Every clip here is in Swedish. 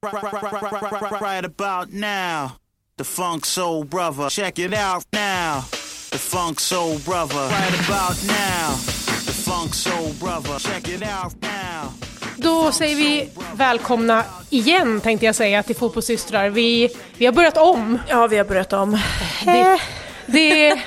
Right about now, the Funk Soul Brother. Check it out now, the Funk Soul Brother. Right about now, the Funk Soul Brother. Check it out now. Då säger vi välkomna igen tänkte jag säga till Fotbollssystrar. Vi, vi har börjat om. Ja, vi har börjat om. Det, det,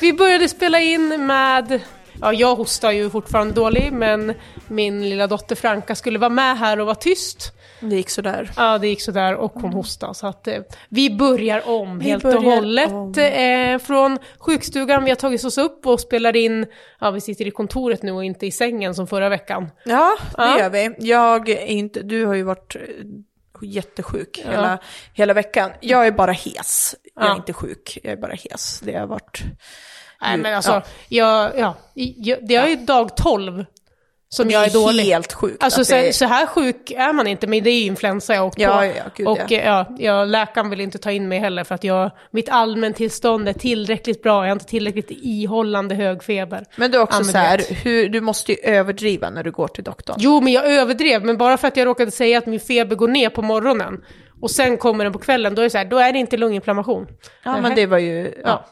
vi började spela in med, ja jag hostar ju fortfarande dålig men min lilla dotter Franka skulle vara med här och vara tyst. Det gick sådär. Ja, det gick sådär och hon hostade. Så att eh, vi börjar om Vi helt och börjar hållet om. eh, från sjukstugan. Vi har tagit oss upp och spelar in, ja vi sitter i kontoret nu och inte i sängen som förra veckan. Ja, det Ja. gör vi. Jag inte, du har ju varit eh, jättesjuk hela, hela veckan. Jag är bara hes. Jag är Ja. inte sjuk, jag är bara hes. Det har varit... Nej men alltså, ja. jag, ja, jag, det är ju dag 12 som Det jag är dålig. helt sjukt Alltså så, är- så här sjuk är man inte, men det är influensa jag åkt Ja, på. ja, gud, och ja. eh, ja, läkaren vill inte ta in mig heller för att jag, mitt allmäntillstånd är tillräckligt bra, jag har inte tillräckligt ihållande hög feber. Men du är också men så här, hur, du måste ju överdriva när du går till doktorn. Jo, men jag överdrev, men bara för att jag råkade säga att min feber går ner på morgonen och sen kommer den på kvällen, då är det så här, då är det inte lunginflammation. Ja, Nähä. men det var ju... Ja.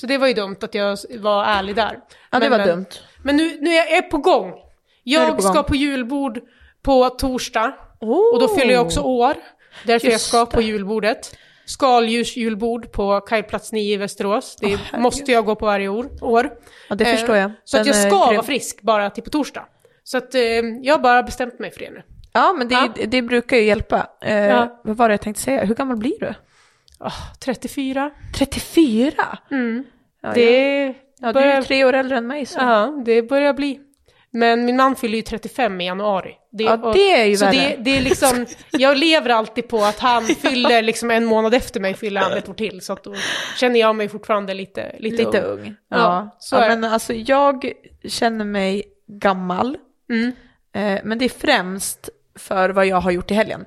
Så det var ju dumt att jag var ärlig där. ja det Men- var men- dumt. Men nu, nu är jag är på gång. Jag på ska på julbord på torsdag. Oh. Och då fyller jag också år. Därför jag Just ska på det. julbordet. Skaldjursjulbord på Kajplats 9 i Västerås. Det herregud. måste jag gå på varje år. Ja, det Eh, förstår jag. Så att jag ska grym. vara frisk bara till på torsdag. Så att eh, jag har bara bestämt mig för det nu. Ja, men det, Ja. det brukar ju hjälpa. Eh, Ja. Vad var det jag tänkte säga? Hur gammal blir du? Ah, 34. 34? Mm. Ja, ja. Det, Ja, du är tre år äldre än mig. Så. ja, det börjar bli. Men min man fyller ju 35 i januari. Det, Ja, och- det är ju så värre. det, det är liksom, jag lever alltid på att han fyller liksom en månad efter mig, fyller han ett år till. Så att då känner jag mig fortfarande lite, lite, Lite ung. ung. Ja, Ja, så ja men alltså jag känner mig gammal. Mm. Eh, men det är främst för vad jag har gjort i helgen.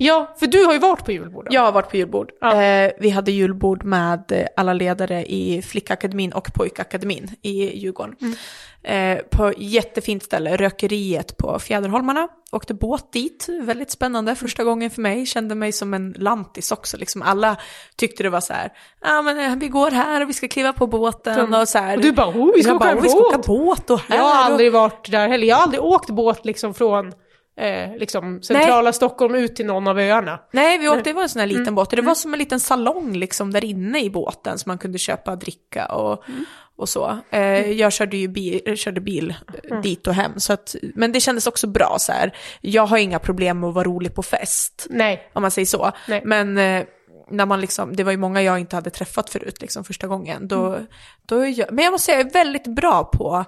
Ja, för du har ju varit på julbord. Jag har varit på julbord. Ja. Eh, vi hade julbord med alla ledare i flickakademin och pojkakademin i Djurgården. Mm. Eh, på jättefint ställe, Rökeriet på Fjäderholmarna. Åkte båt dit, väldigt spännande första gången för mig. Kände mig som en lantis också. Liksom alla tyckte det var så här, ja men eh, vi går här och vi ska kliva på båten och så här. Och du bara, oh, vi ska åka bara, "Oh, vi ska båt." åka båt och här. Jag har och- aldrig varit där heller. Jag har aldrig åkt båt liksom från eh, liksom centrala Stockholm ut till någon av öarna. Nej, vi åkte, det var en sån här liten Mm. båt. Det var som en liten salong liksom där inne i båten som man kunde köpa dricka och, Mm. och så. Eh, jag körde ju bil, körde bil eh, Mm. dit och hem, så att, men det kändes också bra så här. Jag har inga problem med att vara rolig på fest, Nej. om man säger så. Nej. Men eh, när man liksom, det var ju många jag inte hade träffat förut liksom första gången. Då, Mm. då jag, men jag måste säga, jag är väldigt bra på,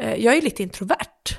eh, jag är lite introvert.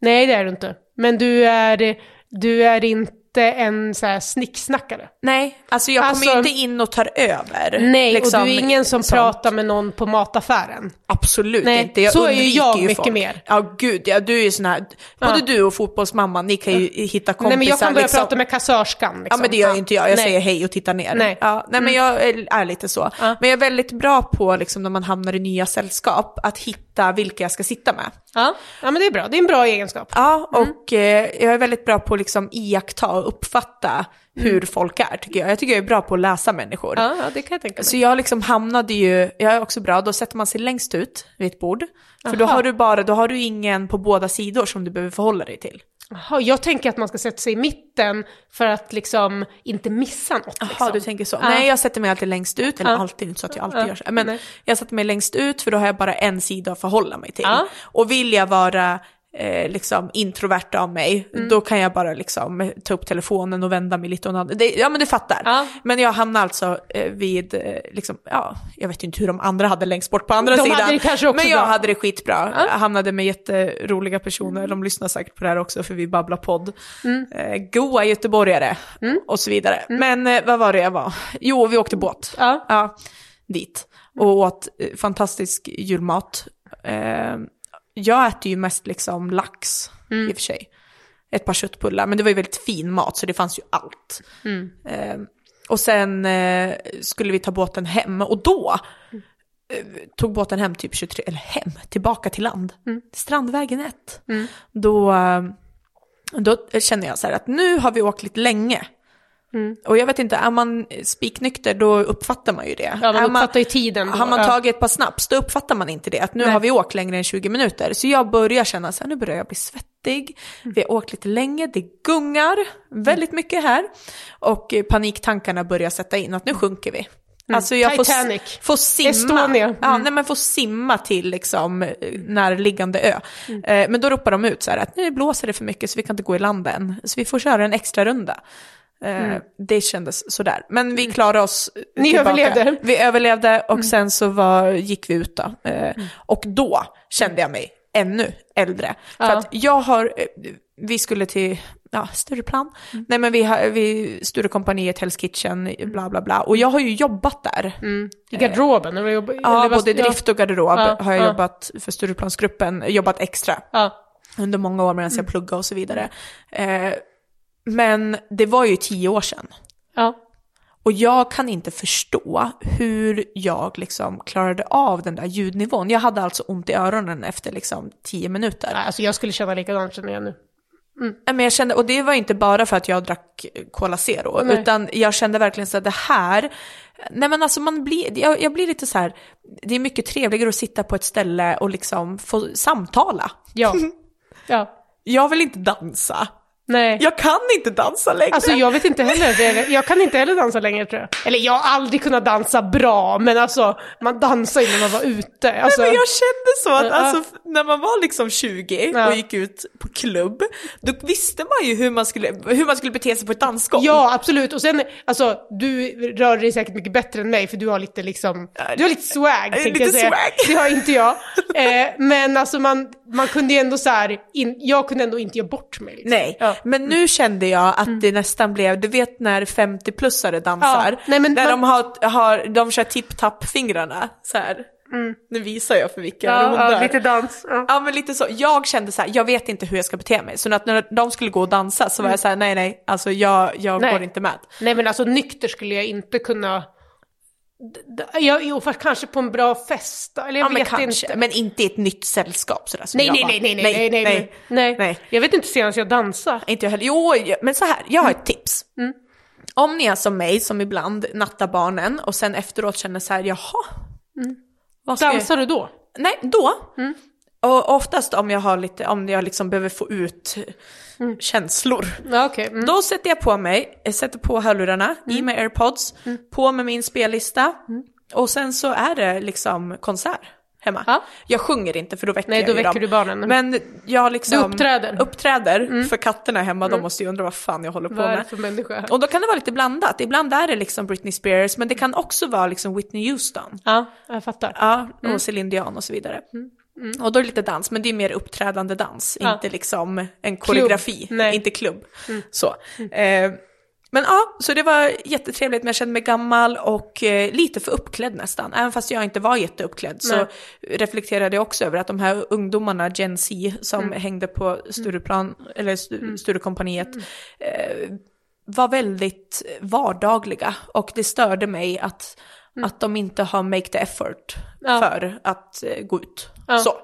Nej, det är du inte. Men du är, du är inte en så här snicksnackare. Nej, alltså jag Alltså- kommer ju inte in och tar över. Nej, liksom, och du är ingen som sånt. pratar med någon på mataffären. Absolut Nej, inte. Jag så är ju jag ju mycket folk. mer. Ja, gud ja. Du är ju sån här, både Ja. du och fotbollsmamman, ni kan ju hitta kompisar. Nej, men jag kan börja liksom. prata med kassörskan. Liksom. Ja men det gör ju inte jag, jag Nej. säger hej och tittar ner. Nej. Mm. Ja, nej men jag är, är lite så. Ja. Men jag är väldigt bra på liksom, när man hamnar i nya sällskap, att hitta vilka jag ska sitta med. Ja. ja, men det är bra. Det är en bra egenskap. Ja, Mm. och eh, jag är väldigt bra på att liksom iaktta och uppfatta hur folk är tycker jag. Jag tycker jag är bra på att läsa människor. Mm. Ja, ja det kan jag tänka mig. Så jag liksom hamnade ju, jag är också bra, då sätter man sig längst ut vid ett bord. För då har du bara, då har du ingen på båda sidor som du behöver förhålla dig till. Jaha, jag tänker att man ska sätta sig i mitten för att liksom inte missa något. Jaha, Liksom. du tänker så. Ja. Nej, jag sätter mig alltid längst ut, eller Ja. alltid, inte så att jag alltid Ja. gör så. Men Nej. jag sätter mig längst ut för då har jag bara en sida att förhålla mig till. Och vill jag vara eh, liksom introvert av mig, Mm. då kan jag bara liksom ta upp telefonen och vända mig lite åt andra. Det, ja men du fattar. Ja. Men jag hamnar alltså eh, vid, eh, liksom, ja, jag vet ju inte hur de andra hade längst bort på andra De sidan. hade det kanske också men jag bra. hade det skitbra. Ja. Jag hamnade med jätteroliga personer, de lyssnar säkert på det här också för vi babblar podd. Mm. Eh, goa göteborgare och så vidare. Men eh, vad var det jag var? Jo, vi åkte båt. Ja. Ja, dit. Och åt eh, fantastisk julmat. Jag äter ju mest liksom lax i och för sig. Ett par köttbullar, men det var ju väldigt fin mat så det fanns ju allt. Eh, och sen eh, skulle vi ta båten hem och då eh, tog båten hem typ 23, eller hem, tillbaka till land. Strandvägen 1. Då, eh, då känner jag så här att nu har vi åkt lite länge. Och jag vet inte, är man spiknykter då uppfattar man ju det. Ja, man Är uppfattar ju tiden då, Har man ja. tagit ett par snaps då uppfattar man inte det. Att nu Nej. har vi åkt längre än 20 minuter. Så jag börjar känna så här, nu börjar jag bli svettig. Mm. Vi har åkt lite länge, det gungar väldigt mycket här. Och paniktankarna börjar sätta in, att nu sjunker vi. Alltså jag får, Mm. Titanic. får simma. Estonia. Ja, Mm. nej, men får simma till liksom eh, närliggande ö. Mm. Eh, men då ropar de ut så här att nu blåser det för mycket så vi kan inte gå i land än. Så vi får köra en extra runda. Eh, Det kändes sådär. Men vi klarade oss Mm. Ni tillbaka. överlevde. Vi överlevde och Mm. sen så var, gick vi ut då. Eh, Och då kände jag mig ännu äldre. För Ja. att jag har, eh, vi skulle till ja, Stureplan. Mm. Nej men vi, har, vi Sturecompagniet, Hell's Kitchen, bla bla bla. Och jag har ju jobbat där. I garderoben? Eller, jobb- Ja, eller både drift och garderob Ja, har jag ja. jobbat för Stureplansgruppen, jobbat extra Ja. under många år medan jag pluggade och så vidare. Eh, men det var ju tio år sedan. ja. Och jag kan inte förstå hur jag liksom klarade av den där ljudnivån. Jag hade alltså ont i öronen efter liksom tio minuter. Alltså jag skulle känna likadant känner jag nu. Nej, Men jag kände, och det var inte bara för att jag drack Cola Zero, Nej. utan jag kände verkligen så att det här, nej men alltså man blir, jag, jag blir lite så här, det är mycket trevligare att sitta på ett ställe och liksom få samtala. Ja. ja. Jag vill inte dansa. Nej. Jag kan inte dansa längre. Alltså jag vet inte heller, jag kan inte heller dansa längre tror jag. Eller jag har aldrig kunnat dansa bra, men alltså man dansar ju när man var ute. Alltså, Nej, men jag kände så att alltså, när man var liksom 20 Ja. och gick ut på klubb, då visste man ju hur man skulle, hur man skulle bete sig på ett dansgolv. Ja, absolut. Och sen, alltså, du rör dig säkert mycket bättre än mig, för du har lite liksom, du har lite swag, tänkte lite jag säga. swag. Det har inte jag. Eh, men alltså man, man kunde ju ändå så här, in, jag kunde ändå inte göra bort mig. Liksom. Nej, Ja. Men nu kände jag att det nästan blev, du vet när 50-plussare dansar, Ja, nej, men när man- de, har, har, de kör tipp-tapp-fingrarna så här. Nu visar jag för vilka Ja, rondar. ja, lite dans. Ja. Ja men lite så, jag kände så här, jag vet inte hur jag ska bete mig. Så att när de skulle gå och dansa så var jag så här, nej nej, alltså jag, jag Nej. går inte med. Nej men alltså nykter skulle jag inte kunna... Jo, fast kanske på en bra fest eller jag Ja men vet kanske, inte. men inte i ett nytt sällskap sådär som Nej, jag nej, nej, nej, nej, nej, nej, nej, nej. nej. Jag vet inte senast jag dansade. Inte jag heller. Jo, men så här, jag har ett tips. Mm. Om ni är som mig som ibland nattar barnen och sen efteråt känner så här, jaha. Vad ska jag- Dansar du då? Nej, då. Mm. Och oftast om jag har lite, om jag liksom behöver få ut känslor. Ja, okej. Mm. Då sätter jag på mig, jag sätter på hörlurarna, i med airpods, Mm. på med min spellista och sen så är det liksom konsert hemma. Ja. Jag sjunger inte för då väcker Nej, jag då ju väcker dem. du barnen. Men jag liksom Du uppträder. Mm. uppträder för katterna hemma, de måste ju undra vad fan jag håller på Vad är det med. för människa? Och då kan det vara lite blandat. Ibland är det liksom Britney Spears, men det kan också vara liksom Whitney Houston. Ja, jag fattar. Ja, och Mm. Celine Dion och så vidare. Och då är det lite dans, men det är mer uppträdande dans, Ja. inte liksom en koreografi. Mm. inte klubb. Så. Eh, men ja, så det var jättetrevligt, men jag kände mig gammal och eh, lite för uppklädd nästan. Även fast jag inte var jätteuppklädd så Nej. reflekterade jag också över att de här ungdomarna, Gen Z, som Mm. hängde på Stureplan, eller Stu- Sturecompagniet, eh, var väldigt vardagliga och det störde mig att, att de inte har make the effort Mm. Ja. för att eh, gå ut. Ja. Så.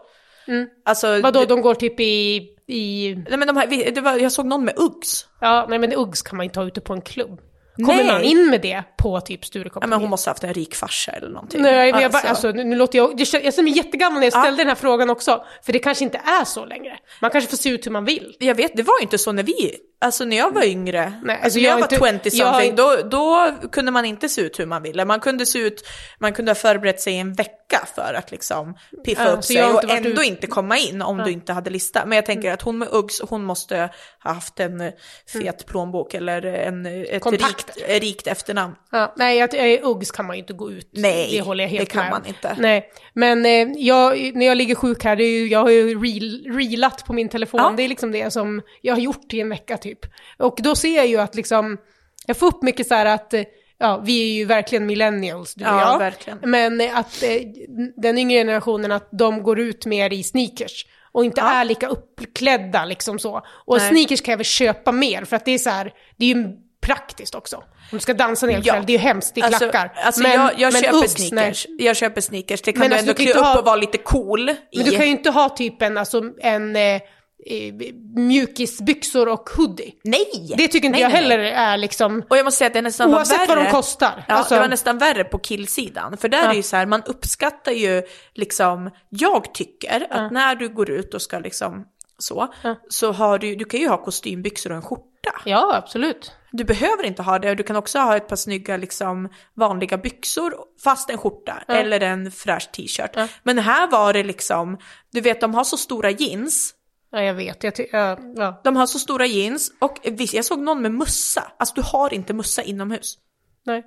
Alltså, Vadå, de går typ i... i nej, men de här, det var, jag såg någon med Uggs. ja, nej men Uggs kan man inte ha ute på en klubb. Kommer Nej. man in med det på typ Ja, Sturecompagniet? men hon måste ha haft en rik farsa eller någonting. Nej, men jag, bara, alltså, nu, nu låter jag, jag känner mig jättegammal när jag ställde den här frågan också. För det kanske inte är så längre. Man kanske får se ut hur man vill. Jag vet, det var ju inte så när vi, alltså när jag var yngre, Nej, alltså jag, jag var har inte- 20 jag då, då kunde man inte se ut hur man ville. Man kunde se ut, man kunde ha förberett sig en vecka för att liksom piffa Ja, upp sig och ändå ut- inte komma in om du inte hade lista. Men jag tänker att hon med Uggs, hon måste ha haft en eh, fet plånbok eller en, ett Kontakter. rikt, rikt efternamn. Ja, nej, jag, jag, Uggs kan man ju inte gå ut. Nej, det håller jag helt det kan med man inte. Nej, men eh, jag, när jag ligger sjuk här, det är ju, jag har ju reel, reelat på min telefon. Ja. Det är liksom det som jag har gjort i en vecka typ. Och då ser jag ju att liksom, jag får upp mycket så här att, eh, ja, vi är ju verkligen millennials, du och Ja, jag. verkligen. Men att eh, den yngre generationen, att de går ut mer i sneakers. Och inte Ja. är lika uppklädda liksom så. Och Nej. sneakers kan jag väl köpa mer, för att det är så här, det är ju praktiskt också. Om du ska dansa en hel Ja. kväll, det är ju hemskt, det är Alltså, klackar. alltså Men- jag, jag men köper Uggs, sneakers. nej. Jag köper sneakers. Det kan Men du alltså, ändå klä upp ha- och vara lite cool i. Men du kan ju inte ha typ en, alltså en, eh, mjukisbyxor och hoodie. Nej! Det tycker inte nej, jag nej, heller nej. är liksom, Och jag måste säga att det nästan var oavsett värre. vad de kostar. Ja, Alltså- det var nästan värre på killsidan. För där Ja. är ju så här, man uppskattar ju liksom, jag tycker att när du går ut och ska liksom så, så har du, du kan ju ha kostymbyxor och en skjorta. ja, absolut. Du behöver inte ha det, du kan också ha ett par snygga liksom vanliga byxor fast en skjorta eller en fräsch t-shirt. Men här var det liksom, du vet de har så stora jeans, Ja, jag vet. Jag ja, ja. de har så stora jeans och visst, jag såg någon med mössa, alltså du har inte mössa inomhus. Nej.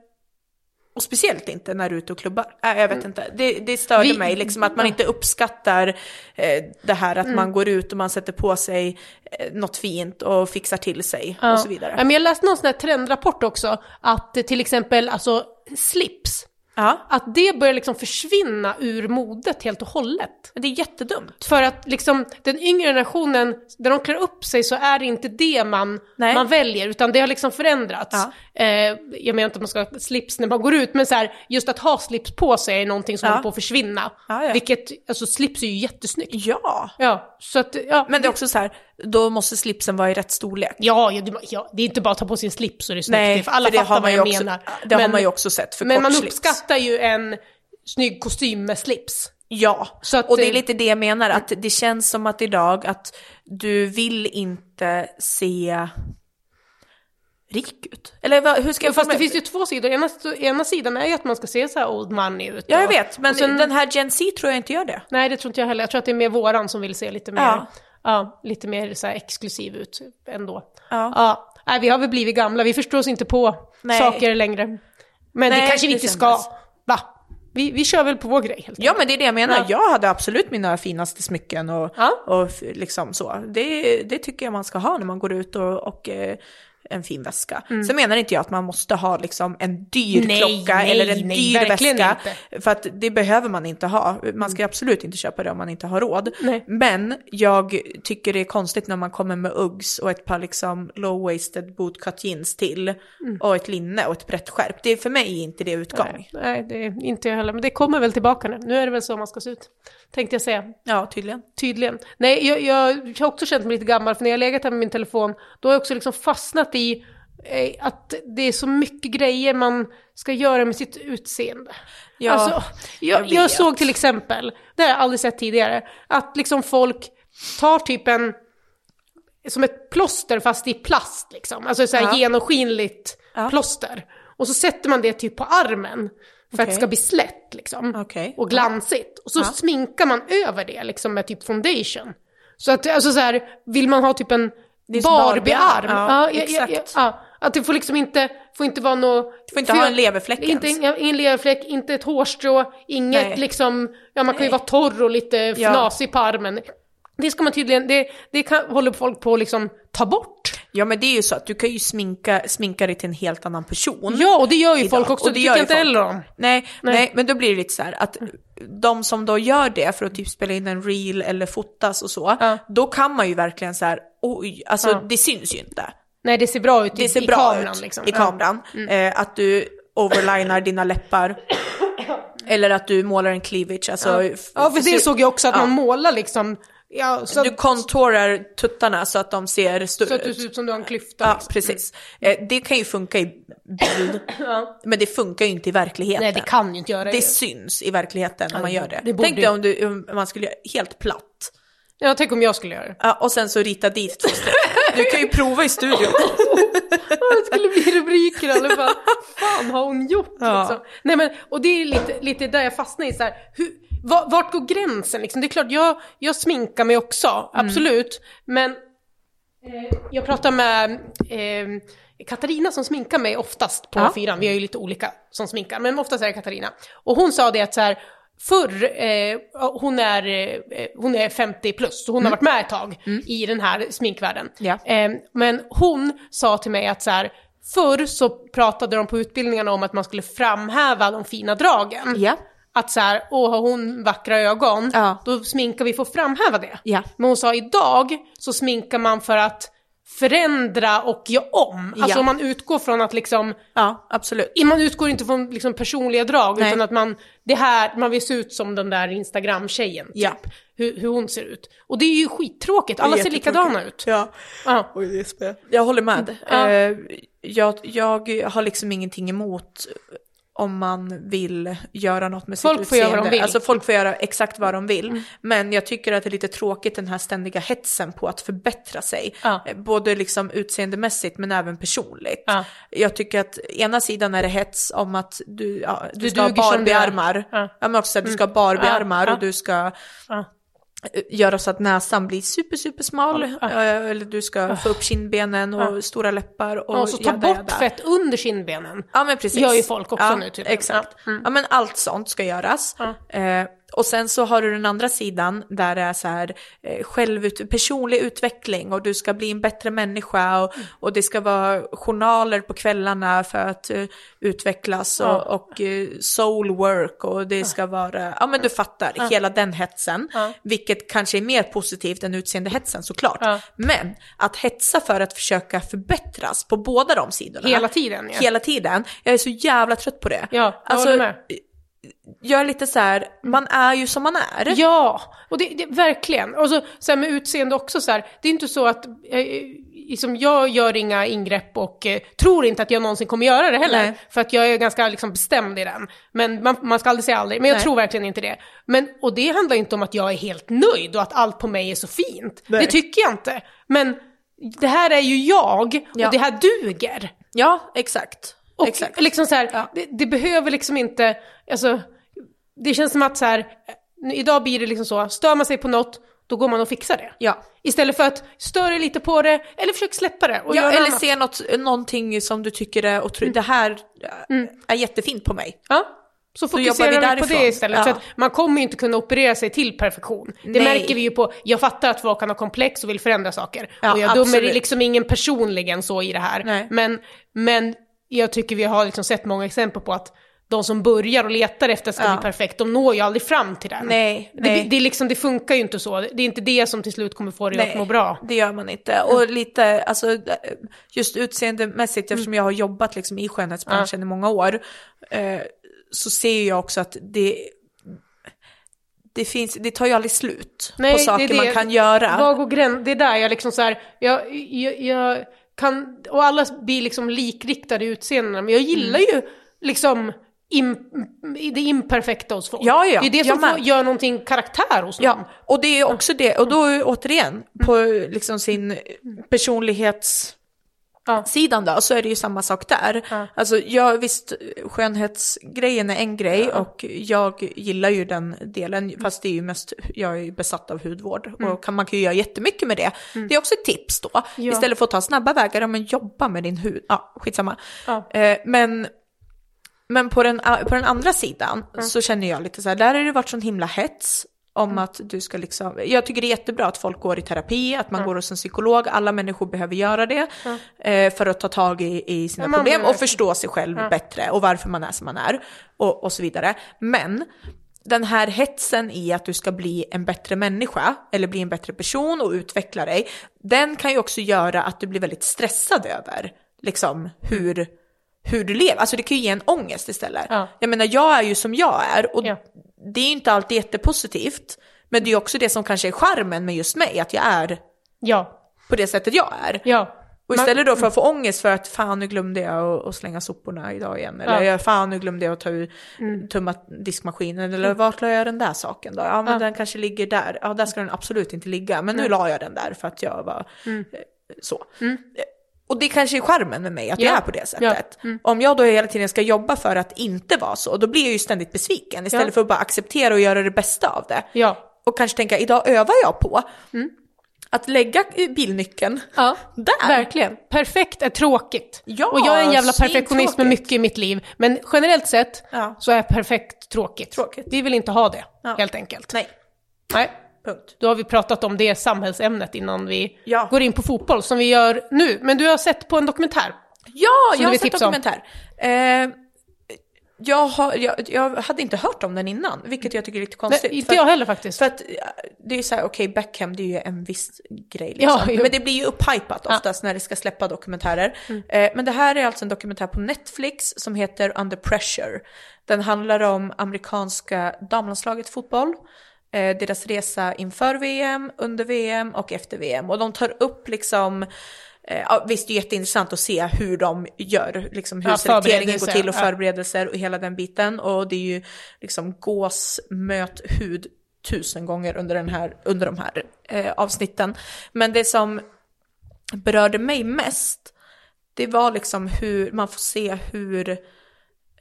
Och speciellt inte när du är ute och klubbar. Äh, jag vet inte, det, det störde Vi- mig liksom att man inte uppskattar eh, det här att man går ut och man sätter på sig eh, något fint och fixar till sig och så vidare. Ja, men jag läste någon sån här trendrapport också, att till exempel alltså slips, Ja, att det börjar liksom försvinna ur modet helt och hållet. det är jättedumt. För att liksom den yngre generationen, när de klär upp sig så är det inte det man, Nej. man väljer, utan det har liksom förändrats. Ja. Eh, jag menar inte att man ska ha slips när man går ut, men så här, just att ha slips på sig är någonting som Ja. håller på att försvinna. Ja, ja. Vilket, alltså slips är ju jättesnyggt. Ja, Ja, så att, ja. men det är också så här, då måste slipsen vara i rätt storlek. Ja, ja, det- ja, det är inte bara att ta på sig en slips så det är snyggt, Nej, för alla för det fattar har man vad jag också- menar. det har man ju också sett för Men man slips. uppskattar ju en snygg kostym med slips. Ja, Så att, och det är eh, lite det jag menar, att det känns som att idag att du vill inte se rik ut. Eller hur ska jag Fast det finns ju två sidor. Ena, ena sidan är ju att man ska se så här old money ut. Ja, jag vet, men sen- den här Gen Z tror jag inte gör det. Nej, det tror inte jag heller. Jag tror att det är mer våran som vill se lite mer, Ja. ja. lite mer så exklusiv ut ändå. Ja. Ja. Nej, vi har väl blivit gamla, vi förstår oss inte på Nej. saker längre. Men Nej, det kanske vi inte ska. Va? Vi, vi kör väl på vår grej helt Ja, men det är det jag menar. Ja. Jag hade absolut mina finaste smycken och, Ja. och liksom så. Det, det tycker jag man ska ha när man går ut och, och eh, en fin väska. Sen menar inte jag att man måste ha liksom en dyr Mm. Nej, klocka nej, eller en nej, dyr väska. inte. För att det behöver man inte ha. Man ska absolut inte köpa det om man inte har råd. Nej. Men jag tycker det är konstigt när man kommer med Uggs och ett par liksom low-waisted bootcut jeans till. Mm. Och ett linne och ett brett skärp. Det är för mig inte det utgång. Nej, nej, det är inte jag heller. Men det kommer väl tillbaka nu. Nu är det väl så man ska se ut. Tänkte jag säga. Ja, tydligen. Tydligen. Nej, jag, jag, har också känt mig lite gammal, för när jag har legat här med min telefon, då har jag också liksom fastnat i eh, att det är så mycket grejer man ska göra med sitt utseende. Ja, alltså, jag, jag jag, såg till exempel, det har jag aldrig sett tidigare, att liksom folk tar typ en, som ett plåster fast i plast liksom. Alltså så här Ja. genomskinligt Ja. plåster. Och så sätter man det typ på armen för att det ska bli slätt liksom. Okej. Och glansigt. Och så sminkar man över det liksom med typ foundation. Så att, alltså så här, vill man ha typ en Barbie-arm? Ja, ja, ja, exakt. ja. Att det får liksom inte, får inte vara något... Du får inte ha en leverfläck Inte, ens. ja, ingen leverfläck, inte ett hårstrå, inget Nej. liksom, ja man kan ju Nej. vara torr och lite Ja. fnasig på armen. Det ska man tydligen, det, det kan, håller folk på att liksom ta bort. Ja men det är ju så att du kan ju sminka, sminka dig till en helt annan person. Ja, och det gör ju idag. folk också, Och det tycker jag inte heller om. Nej, nej. Nej. men då blir det lite så här att de som då gör det för att typ spela in en reel eller fotas och så, Ja. då kan man ju verkligen så här, oj, alltså Ja. det syns ju inte. Nej, det ser bra ut i, Det ser i bra kameran ut liksom. i Ja. kameran. Eh, att du overlinar dina läppar. Eller att du målar en cleavage. Alltså, f- Ja, för det så- såg jag också, att ja. man målar liksom, ja, så, Du contourar tuttarna så att de ser större så att det ut. ser ut som du har en klyfta. Ja, liksom. precis. Eh, det kan ju funka i bild, men det funkar ju inte i verkligheten. Nej, det kan ju inte göra Det det. syns i verkligheten när man gör det. det Tänk dig om, du, om man skulle göra helt platt. Ja, tänk om jag skulle göra det. Ja, och sen så rita dit två. Du kan ju prova i studion. Det skulle bli rubriker i alla fall. fan har hon gjort Ja. liksom? Nej men, och det är lite, lite där jag fastnar i så här, hur, vart går gränsen liksom? Det är klart, jag, jag sminkar mig också, absolut. Men eh, jag pratar med eh, Katarina som sminkar mig oftast på Ja. fyran, vi har ju lite olika som sminkar, men oftast är det Katarina. Och hon sa det att så här, Förr, eh, hon, är, eh, hon är 50 plus, så hon har varit med ett tag i den här sminkvärlden. Ja. Eh, men hon sa till mig att så här, förr så pratade de på utbildningarna om att man skulle framhäva de fina dragen. Ja. Att så här, åh har hon vackra ögon, Ja. då sminkar vi för att framhäva det. Ja. Men hon sa idag så sminkar man för att förändra och göra om. Alltså Ja. om man utgår från att liksom, Ja, absolut. man utgår inte från liksom personliga drag Nej. utan att man, det här, man vill se ut som den där Instagram-tjejen. Typ. Ja. hur, hur hon ser ut. Och det är ju skittråkigt, alla ser likadana ut. Ja. Ja. Oj, det är. Jag håller med. Ja. Eh, jag, jag har liksom ingenting emot om man vill göra något med Folk sitt får göra utseende. vad de vill. Alltså folk får göra exakt vad de vill. Mm. Men jag tycker att det är lite tråkigt den här ständiga hetsen på att förbättra sig. Ja. Eh, Både liksom utseendemässigt men även personligt. Ja. Jag tycker att ena sidan är det hets om att du, ja, du, Du ska ha. Barbie-armar. Ja. Mm. Men också att du ska ha Barbie-armar Ja, ja. och du ska. Göra så att näsan blir super, super smal. Ja. eh, Eller du ska få upp kindbenen och Ja. stora läppar. Och Och så ta jada, bort jada. fett under kindbenen. Ja men precis. gör ju folk också nu tydligen. Exakt. Ja. Mm. Ja men allt sånt ska göras. Eh, och sen så har du den andra sidan där det är så här eh, självut- personlig utveckling och du ska bli en bättre människa och, Mm. och det ska vara journaler på kvällarna för att eh, utvecklas och, Ja. och eh, soul work och det ska vara, ja men du fattar, hela den hetsen. Ja. Vilket kanske är mer positivt än utseendehetsen såklart. Ja. Men att hetsa för att försöka förbättras på båda de sidorna. Hela tiden, ja. Hela tiden. Jag är så jävla trött på det. Ja, jag alltså, med. Är lite så här, man är ju som man är. Ja, och det, det, verkligen. Och så, så med utseende också så här, det är inte så att eh, liksom, jag gör inga ingrepp och eh, tror inte att jag någonsin kommer göra det heller. Nej. För att jag är ganska liksom, bestämd i den. Men man, man ska aldrig säga aldrig, men jag Nej. tror verkligen inte det. Men, och det handlar inte om att jag är helt nöjd och att allt på mig är så fint. Nej. Det tycker jag inte. Men det här är ju jag Ja. och det här duger. Ja, exakt. Och exakt. liksom så här, Ja. det, det behöver liksom inte, alltså, det känns som att så här, idag blir det liksom så, stör man sig på något, då går man och fixar det. Ja. Istället för att störa lite på det, eller försök släppa det och Ja, eller annat. se något, någonting som du tycker är otroligt, det här äh, är jättefint på mig. Ja. Så fokuserar vi på det istället. Ja. För att man kommer ju inte kunna operera sig till perfektion. Det Nej. märker vi ju på, jag fattar att folk kan ha komplex och vill förändra saker. Ja, och jag dömer absolut. liksom ingen personligen så i det här. Nej. Men, men jag tycker vi har liksom sett många exempel på att de som börjar och letar efter det ska Ja. bli perfekt, de når ju aldrig fram till den. Nej, Det, nej. det, är liksom, det funkar ju inte så. Det är inte det som till slut kommer få dig att må bra. det gör man inte. Och lite, alltså just utseendemässigt, eftersom jag har jobbat liksom i skönhetsbranschen i många år, eh, så ser jag också att det, det finns, det tar ju aldrig slut på saker man kan göra. Var går grän- Det är där jag liksom så här, jag, jag, jag kan, och alla blir liksom likriktade i utseendena, men jag gillar Mm. ju liksom im, det imperfekta hos folk. Ja, ja, det är det som får, gör någonting karaktär hos. Ja, och det är också det, och då återigen, på liksom sin personlighetssidan Ja. då, så är det ju samma sak där. Ja. Alltså, jag, visst, skönhetsgrejen är en grej och jag gillar ju den delen, fast det är ju mest, jag är ju besatt av hudvård och kan, man kan ju göra jättemycket med det. Det är också ett tips då, Ja. istället för att ta snabba vägar, ja, men jobba med din hud, ja, skitsamma. Ja. Eh, men men på den, på den andra sidan så känner jag lite så här, där har det varit sån himla hets om att du ska liksom, jag tycker det är jättebra att folk går i terapi, att man går hos en psykolog, alla människor behöver göra det eh, för att ta tag i, i sina problem och förstå sig själv bättre och varför man är som man är och, och så vidare. Men den här hetsen i att du ska bli en bättre människa eller bli en bättre person och utveckla dig, den kan ju också göra att du blir väldigt stressad över liksom hur, hur du lever. Alltså det kan ju ge en ångest istället. Ja. Jag menar, jag är ju som jag är och Ja. Det är ju inte alltid jättepositivt. Men det är ju också det som kanske är charmen med just mig, att jag är Ja. på det sättet jag är. ja. Och istället då för att få ångest för att fan nu glömde jag att, slänga soporna idag igen. Eller Ja. fan nu glömde jag att ta ut, tumma diskmaskinen. Eller vart la jag den där saken då? Ja men Ja. den kanske ligger där. Ja där ska den absolut inte ligga. Men nu la jag den där för att jag var eh, så. Eh, Och det kanske är charmen med mig, att Ja. jag är på det sättet. Om jag då hela tiden ska jobba för att inte vara så, då blir jag ju ständigt besviken. Istället Ja. för att bara acceptera och göra det bästa av det. Ja. Och kanske tänka, idag övar jag på att lägga bilnyckeln Ja, där. verkligen. Perfekt är tråkigt. Ja, och jag är en jävla perfektionist med mycket i mitt liv. Men generellt sett Ja. så är perfekt tråkigt. Tråkigt. Vi vill inte ha det, Ja. helt enkelt. Nej, Nej. Punkt. Då har vi pratat om det samhällsämnet innan vi Ja. går in på fotboll, som vi gör nu. Men du har sett på en dokumentär. Ja, jag har sett dokumentär. Eh, jag, har, jag, jag hade inte hört om den innan, vilket jag tycker är lite konstigt. Nej, inte jag heller faktiskt. för att ja, det är ju så här, okej Beckham det är ju en viss grej liksom. Ja. Men det blir ju upphypat oftast när det ska släppa dokumentärer. Eh, men det här är alltså en dokumentär på Netflix som heter Under Pressure. Den handlar om amerikanska damlandslaget fotboll. Eh, deras resa inför VM, under VM och efter VM. Och de tar upp liksom eh, Ja, visst, det är jätteintressant att se hur de gör, liksom hur Ja, selekteringen går till och förberedelser och hela den biten. Och det är ju liksom gås möt hud tusen gånger under, den här, under de här eh, avsnitten. Men det som berörde mig mest, det var liksom hur man får se hur,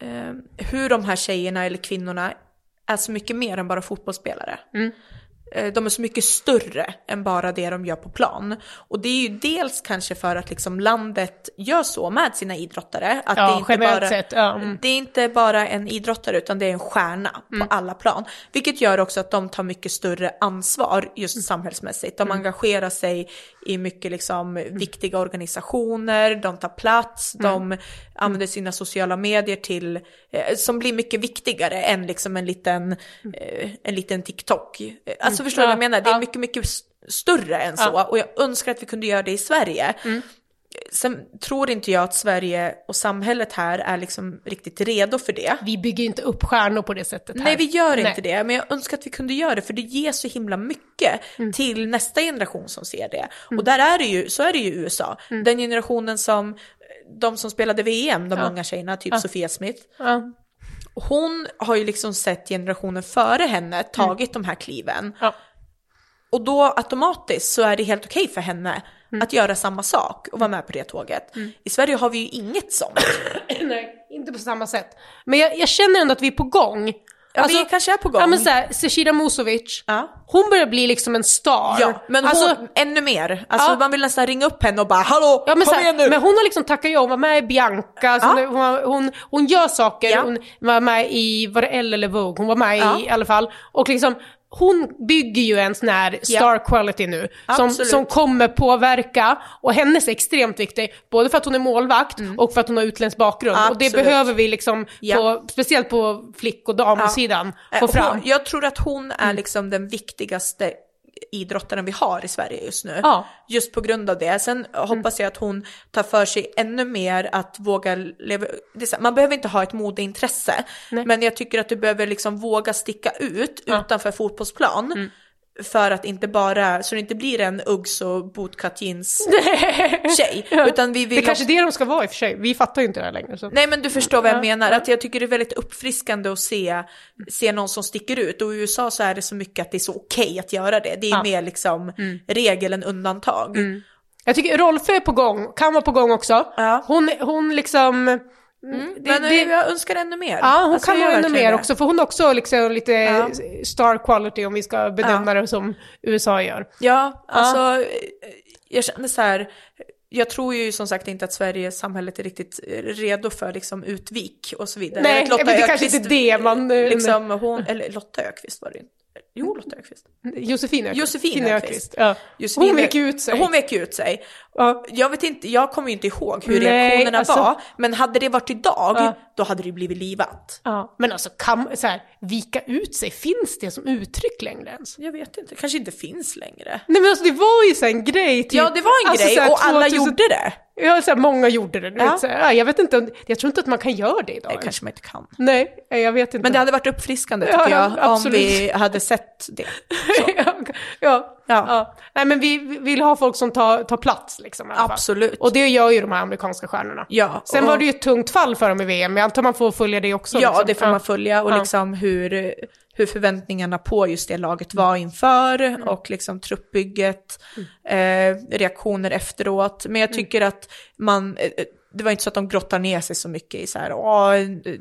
eh, hur de här tjejerna eller kvinnorna är så mycket mer än bara fotbollsspelare. Mm. De är så mycket större än bara det de gör på plan. Och det är ju dels kanske för att liksom landet gör så med sina idrottare. Att Ja, det är inte bara, sett, ja, mm. Det är inte bara en idrottare utan det är en stjärna på alla plan. Vilket gör också att de tar mycket större ansvar just samhällsmässigt. De engagerar sig i mycket liksom viktiga organisationer, de tar plats, de använder sina sociala medier till, eh, som blir mycket viktigare än liksom en liten, eh, en liten TikTok. Eh, Alltså förstår du vad jag Ja, menar? Det är ja. mycket, mycket större än så och jag önskar att vi kunde göra det i Sverige. Sen tror inte jag att Sverige och samhället här är liksom riktigt redo för det. Vi bygger inte upp stjärnor på det sättet här. Nej, vi gör Nej. inte det, men jag önskar att vi kunde göra det, för det ger så himla mycket Mm. till nästa generation som ser det. Och där är det ju, så är det ju i USA. Mm. Den generationen som, de som spelade VM, de unga tjejerna, typ Sofia Smith, Ja. Hon har ju liksom sett generationen före henne tagit de här kliven. Mm. Ja. Och då automatiskt så är det helt okej för henne Mm. att göra samma sak och vara med på det tåget. I Sverige har vi ju inget sånt. Nej, inte på samma sätt. Men jag, jag känner ändå att vi är på gång. Ja, vi kanske är på gång. Ja men såhär, Zecira Musovic, Ja. hon börjar bli liksom en star. Ja, men hon, alltså, ännu mer. Alltså Ja. man vill nästan ringa upp henne och bara hallå, Ja, men, kom så igen här, nu. men hon har liksom tackat ja, hon var med i Bianca, hon, hon, hon, hon gör saker, hon var med i, var det Elle eller Vogue? Hon var med i i alla fall. Och liksom, hon bygger ju en sån här star quality nu, som, Absolut. som kommer påverka, och hennes är extremt viktig, både för att hon är målvakt och för att hon har utländsk bakgrund. Och det Mm. Absolut. behöver vi liksom, Ja. på, speciellt på flick och damsidan, Eh, få fram. Mm. Hon, jag tror att hon är liksom den viktigaste idrottaren vi har i Sverige just nu. Ja. Just på grund av det. Sen hoppas jag att hon tar för sig ännu mer att våga leva... Man behöver inte ha ett modeintresse, Nej. men jag tycker att du behöver liksom våga sticka ut Ja. Mm. utanför fotbollsplan. För att inte bara, så det inte blir en Uggs och bootcut jeans tjej. Utan vi det är kanske det de ska vara i och för sig, vi fattar ju inte det här längre. Så. Nej men du förstår vad jag Ja, menar, att jag tycker det är väldigt uppfriskande att se, se någon som sticker ut. Och i USA så är det så mycket att det är så okej att göra det. Det är Ja. mer liksom regel än undantag. Jag tycker Rolfö är på gång, kan vara på gång också. Ja. Hon, hon liksom... det- men det- eh, jag önskar ännu mer. Ja, hon Alltså, kan gör ännu mer det. också, för hon är också liksom lite Ja. star quality om vi ska bedöma det som USA gör. Ja, alltså eh, jag känner så här, jag tror ju som sagt inte att Sverige, samhället är riktigt redo för liksom utvik och så vidare. Nej, Lotta det kanske Öqvist, inte är det man... eh, Liksom hon, eller Lotta Ökvist var det. Jo, Lotta Ökvist. Josefin Öqvist. Josefin Öqvist. Ja. Josefin- Hon vek ut sig. Hon vek ut sig. Ja. Jag vet inte, jag kommer ju inte ihåg hur Nej, reaktionerna alltså- var, men hade det varit idag, Ja. då hade det blivit livat. Ja. Men alltså, kan, så här, vika ut sig, finns det som uttryck längre ens? Jag vet inte, kanske inte finns längre. Nej men alltså det var ju så en grej typ. Ja, det var en alltså, grej här och alla 2000 gjorde det. Ja, så här, många gjorde det. Ja. Så här, ja, jag vet inte, jag tror inte att man kan göra det idag. Det kanske man inte kan. Nej, jag vet inte. Men det hade varit uppfriskande tycker ja, jag, om vi hade sett det. ja, ja, Ja. Nej men vi vi vill ha folk som tar, tar plats liksom. Absolut. Och det gör ju de här amerikanska stjärnorna. Ja, Sen och- var det ju ett tungt fall för dem i VM, jag antar man får följa det också. Ja, liksom. det får man följa och liksom hur, hur förväntningarna på just det laget var inför Mm. och liksom truppbygget, eh, reaktioner efteråt. Men Mm. jag tycker att man, eh, det var inte så att de grottar ner sig så mycket i så här, åh,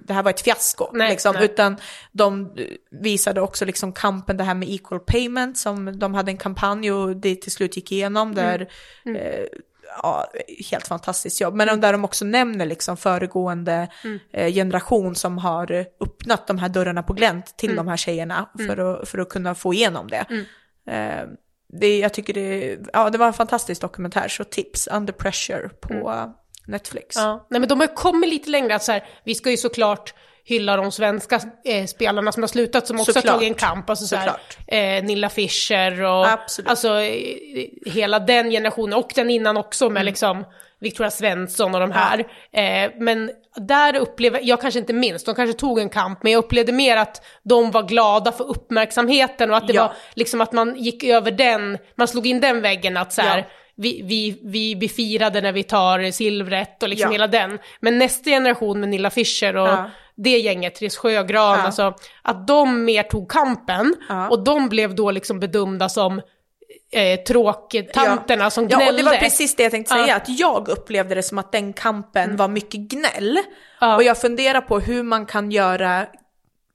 det här var ett fiasko, Nej, liksom, nej. utan de visade också liksom kampen, det här med equal payment, som de hade en kampanj och det till slut gick igenom där Mm. Eh, ja, helt fantastiskt jobb. Men där de också nämner liksom föregående eh, generation som har öppnat de här dörrarna på glänt till de här tjejerna för, att, för att kunna få igenom det. Eh, det jag tycker det, ja, det var en fantastisk dokumentär, så tips, Under Pressure på Netflix. Ja. Nej men de har kommit lite längre, att så här, vi ska ju såklart hylla de svenska eh, spelarna som har slutat, som också Såklart. har tagit en kamp. Alltså, så här, Såklart. eh, Nilla Fischer och Absolut. alltså, eh, hela den generationen, och den innan också Mm. med liksom Victoria Svensson och de här. Eh, men där upplever, jag kanske inte minst, de kanske tog en kamp, men jag upplevde mer att de var glada för uppmärksamheten och att det Ja. var liksom att man gick över den, man slog in den väggen att så här, Ja. Vi, vi, vi blir firade när vi tar silvret och liksom Ja. hela den. Men nästa generation med Nilla Fischer och Ja. det gänget, Therese Sjögran, Ja. alltså att de mer tog kampen Ja. och de blev då liksom bedömda som eh, tråktanterna som gnällde. Ja, och det var precis det jag tänkte säga, Ja. att jag upplevde det som att den kampen var mycket gnäll. Ja. Och jag funderar på hur man kan göra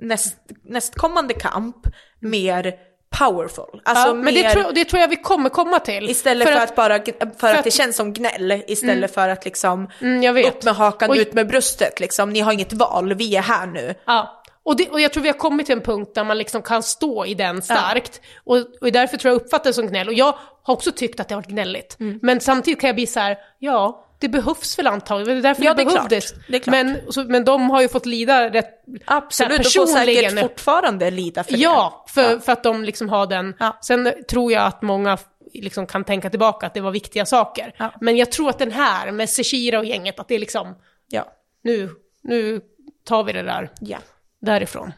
näst, nästkommande kamp mer powerful. Alltså ja, men det tror, det tror jag vi kommer komma till. istället för, att, bara, för, att, att- det känns som gnäll, istället för att liksom Mm, upp med hakan, Och- ut med bröstet liksom. Ni har inget val, vi är här nu. Ja. Och, det, och jag tror vi har kommit till en punkt där man liksom kan stå i den starkt. Och, och därför tror jag uppfattar det som gnäll. Och jag har också tyckt att det har varit gnälligt. Mm. Men samtidigt kan jag bli så här, ja, det behövs väl antagligen. Det är därför Ja, det det behövdes. klart. Det klart. Men, så, men de har ju fått lida rätt Absolut, så du får säkert personligen. fortfarande lida för Ja, det. för, för att de liksom har den. Ja. Sen tror jag att många liksom kan tänka tillbaka att det var viktiga saker. Ja. Men jag tror att den här med Seshira och gänget, att det är liksom, Ja. nu, nu tar vi det där ja. därifrån.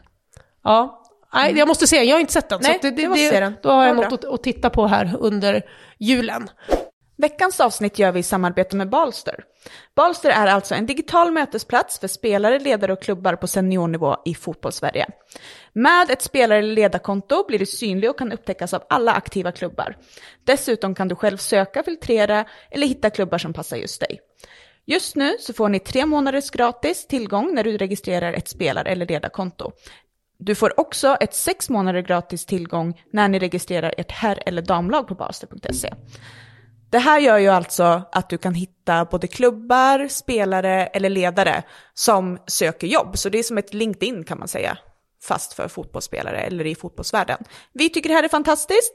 Ja, nej, jag måste säga, jag har inte sett den. Mm. Nej, så det, se den. Då har jag Ja, något att, att titta på här under julen. Veckans avsnitt gör vi i samarbete med Balster. Balster är alltså en digital mötesplats för spelare, ledare och klubbar på seniornivå i fotbollssverige. Med ett spelare eller ledarkonto blir du synlig och kan upptäckas av alla aktiva klubbar. Dessutom kan du själv söka, filtrera eller hitta klubbar som passar just dig. Just nu så får ni tre månaders gratis tillgång när du registrerar ett spelar eller ledarkonto. Du får också ett sex månader gratis tillgång när ni registrerar ert herr eller damlag på balster.se. Det här gör ju alltså att du kan hitta både klubbar, spelare eller ledare som söker jobb. Så det är som ett LinkedIn kan man säga, fast för fotbollsspelare eller i fotbollsvärlden. Vi tycker det här är fantastiskt,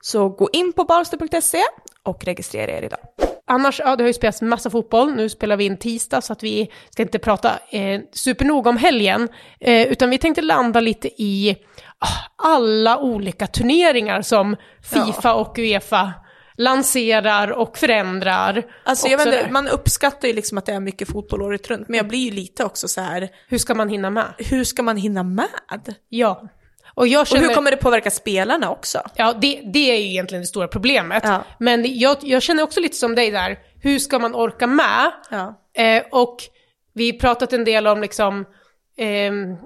så gå in på balster.se och registrera er idag. Annars, ja det har ju spelats massa fotboll, nu spelar vi in tisdag så att vi ska inte prata eh, supernoga om helgen, eh, utan vi tänkte landa lite i ah, alla olika turneringar som Fifa och Uefa lanserar och förändrar. Alltså och jag vet man uppskattar ju liksom att det är mycket fotboll året runt, men jag blir ju lite också så här, Hur ska man hinna med? hur ska man hinna med? Ja. Och jag Och känner... hur kommer det påverka spelarna också? Ja, det, det är ju egentligen det stora problemet. Ja. Men jag, jag känner också lite som dig där, hur ska man orka med? Ja. Eh, och vi har pratat en del om liksom, ehm,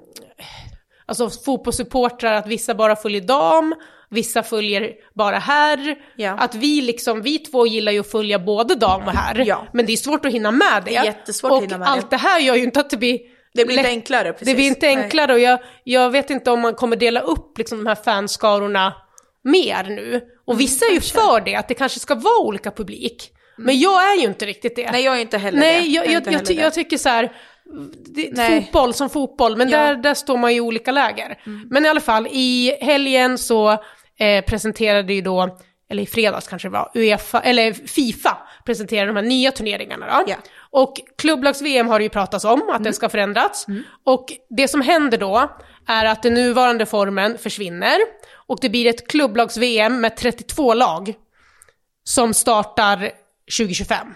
alltså fotbollssupportrar, att vissa bara följer dam, vissa följer bara herr. Ja. Att vi liksom, vi två gillar ju att följa både dam och herr. Ja. Men det är svårt att hinna med det. Det är jättesvårt att och hinna med allt det här gör ju inte att det blir Det blir inte enklare, precis. det blir inte enklare och jag, jag vet inte om man kommer dela upp liksom de här fanskarorna mer nu. Och Mm, vissa är ju för det, att det kanske ska vara olika publik. Men jag är ju inte riktigt det. Nej, jag är inte heller Nej, det. jag, jag, jag, det. jag tycker så här, fotboll som fotboll, men Ja. där, där står man ju i olika läger. Mm. Men i alla fall, i helgen så eh, presenterade ju då, eller i fredags kanske det var, Uefa, eller Fifa presenterade de här nya turneringarna då. Ja. Och klubblags-VM har det ju pratats om, att den ska förändras. Och det som händer då är att den nuvarande formen försvinner och det blir ett klubblags-VM med 32 lag som startar 2025.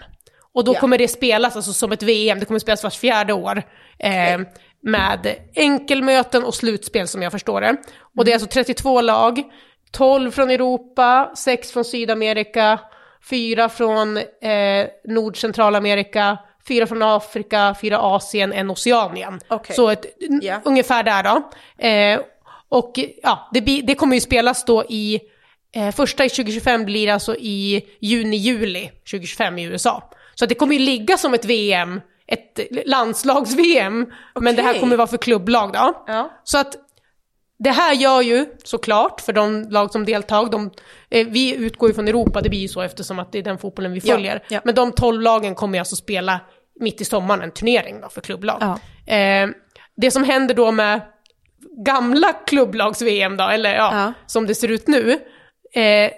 Och då Ja. kommer det spelas alltså som ett VM, det kommer spelas vart fjärde år. Eh, med enkelmöten och slutspel som jag förstår det. Och det är alltså 32 lag, 12 från Europa, 6 från Sydamerika, 4 från eh, Nord-Centralamerika, 4 från Afrika, 4 Asien, en Oceanien. Okej. Så ett, Ja. ungefär där då. Eh, och ja, det, det kommer ju spelas då i, eh, första i 2025 blir alltså i juni-juli 2025 i USA. Så det kommer ju ligga som ett VM, ett landslags-VM, men det här kommer vara för klubblag då. Ja. Så att det här gör ju såklart för de lag som deltar, de, eh, vi utgår ju från Europa, det blir ju så eftersom att det är den fotbollen vi Ja, följer. ja. Men de 12 lagen kommer ju alltså spela mitt i sommaren en turnering då för klubblag. Ja. Eh, det som händer då med gamla klubblags-VM då, eller ja, Ja. som det ser ut nu, eh,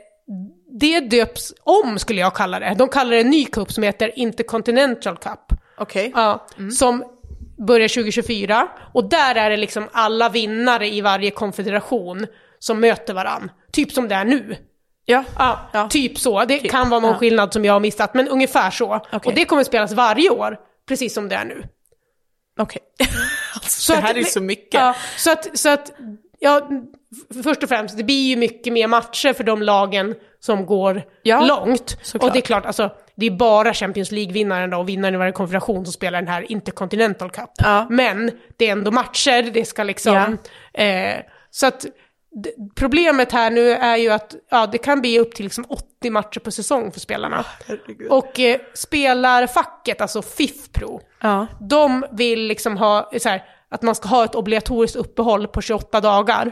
det döps om skulle jag kalla det. De kallar det en ny cup som heter Intercontinental Cup. Okej. Ja, som börjar 2024. Och där är det liksom alla vinnare i varje konfederation som möter varann. Typ som det är nu. Ja. Ja, Ja. typ så. Det kan vara någon Ja. skillnad som jag har missat, men ungefär så. Okej. Och det kommer spelas varje år, precis som det är nu. Okej. alltså, Så det att- här är ju så mycket. Ja, så att, så att, ja, först och främst, det blir ju mycket mer matcher för de lagen som går Ja, långt. såklart. Och det är klart, alltså, det är bara Champions League-vinnaren och vinnaren i varje konfederation som spelar den här Intercontinental Cup. Ja. Men det är ändå matcher, det ska liksom... Eh, så att problemet här nu är ju att ja, det kan bli upp till liksom 80 matcher på säsong för spelarna. och eh, spelarfacket, alltså FIF-pro, Ja. de vill liksom ha så här, att man ska ha ett obligatoriskt uppehåll på 28 dagar.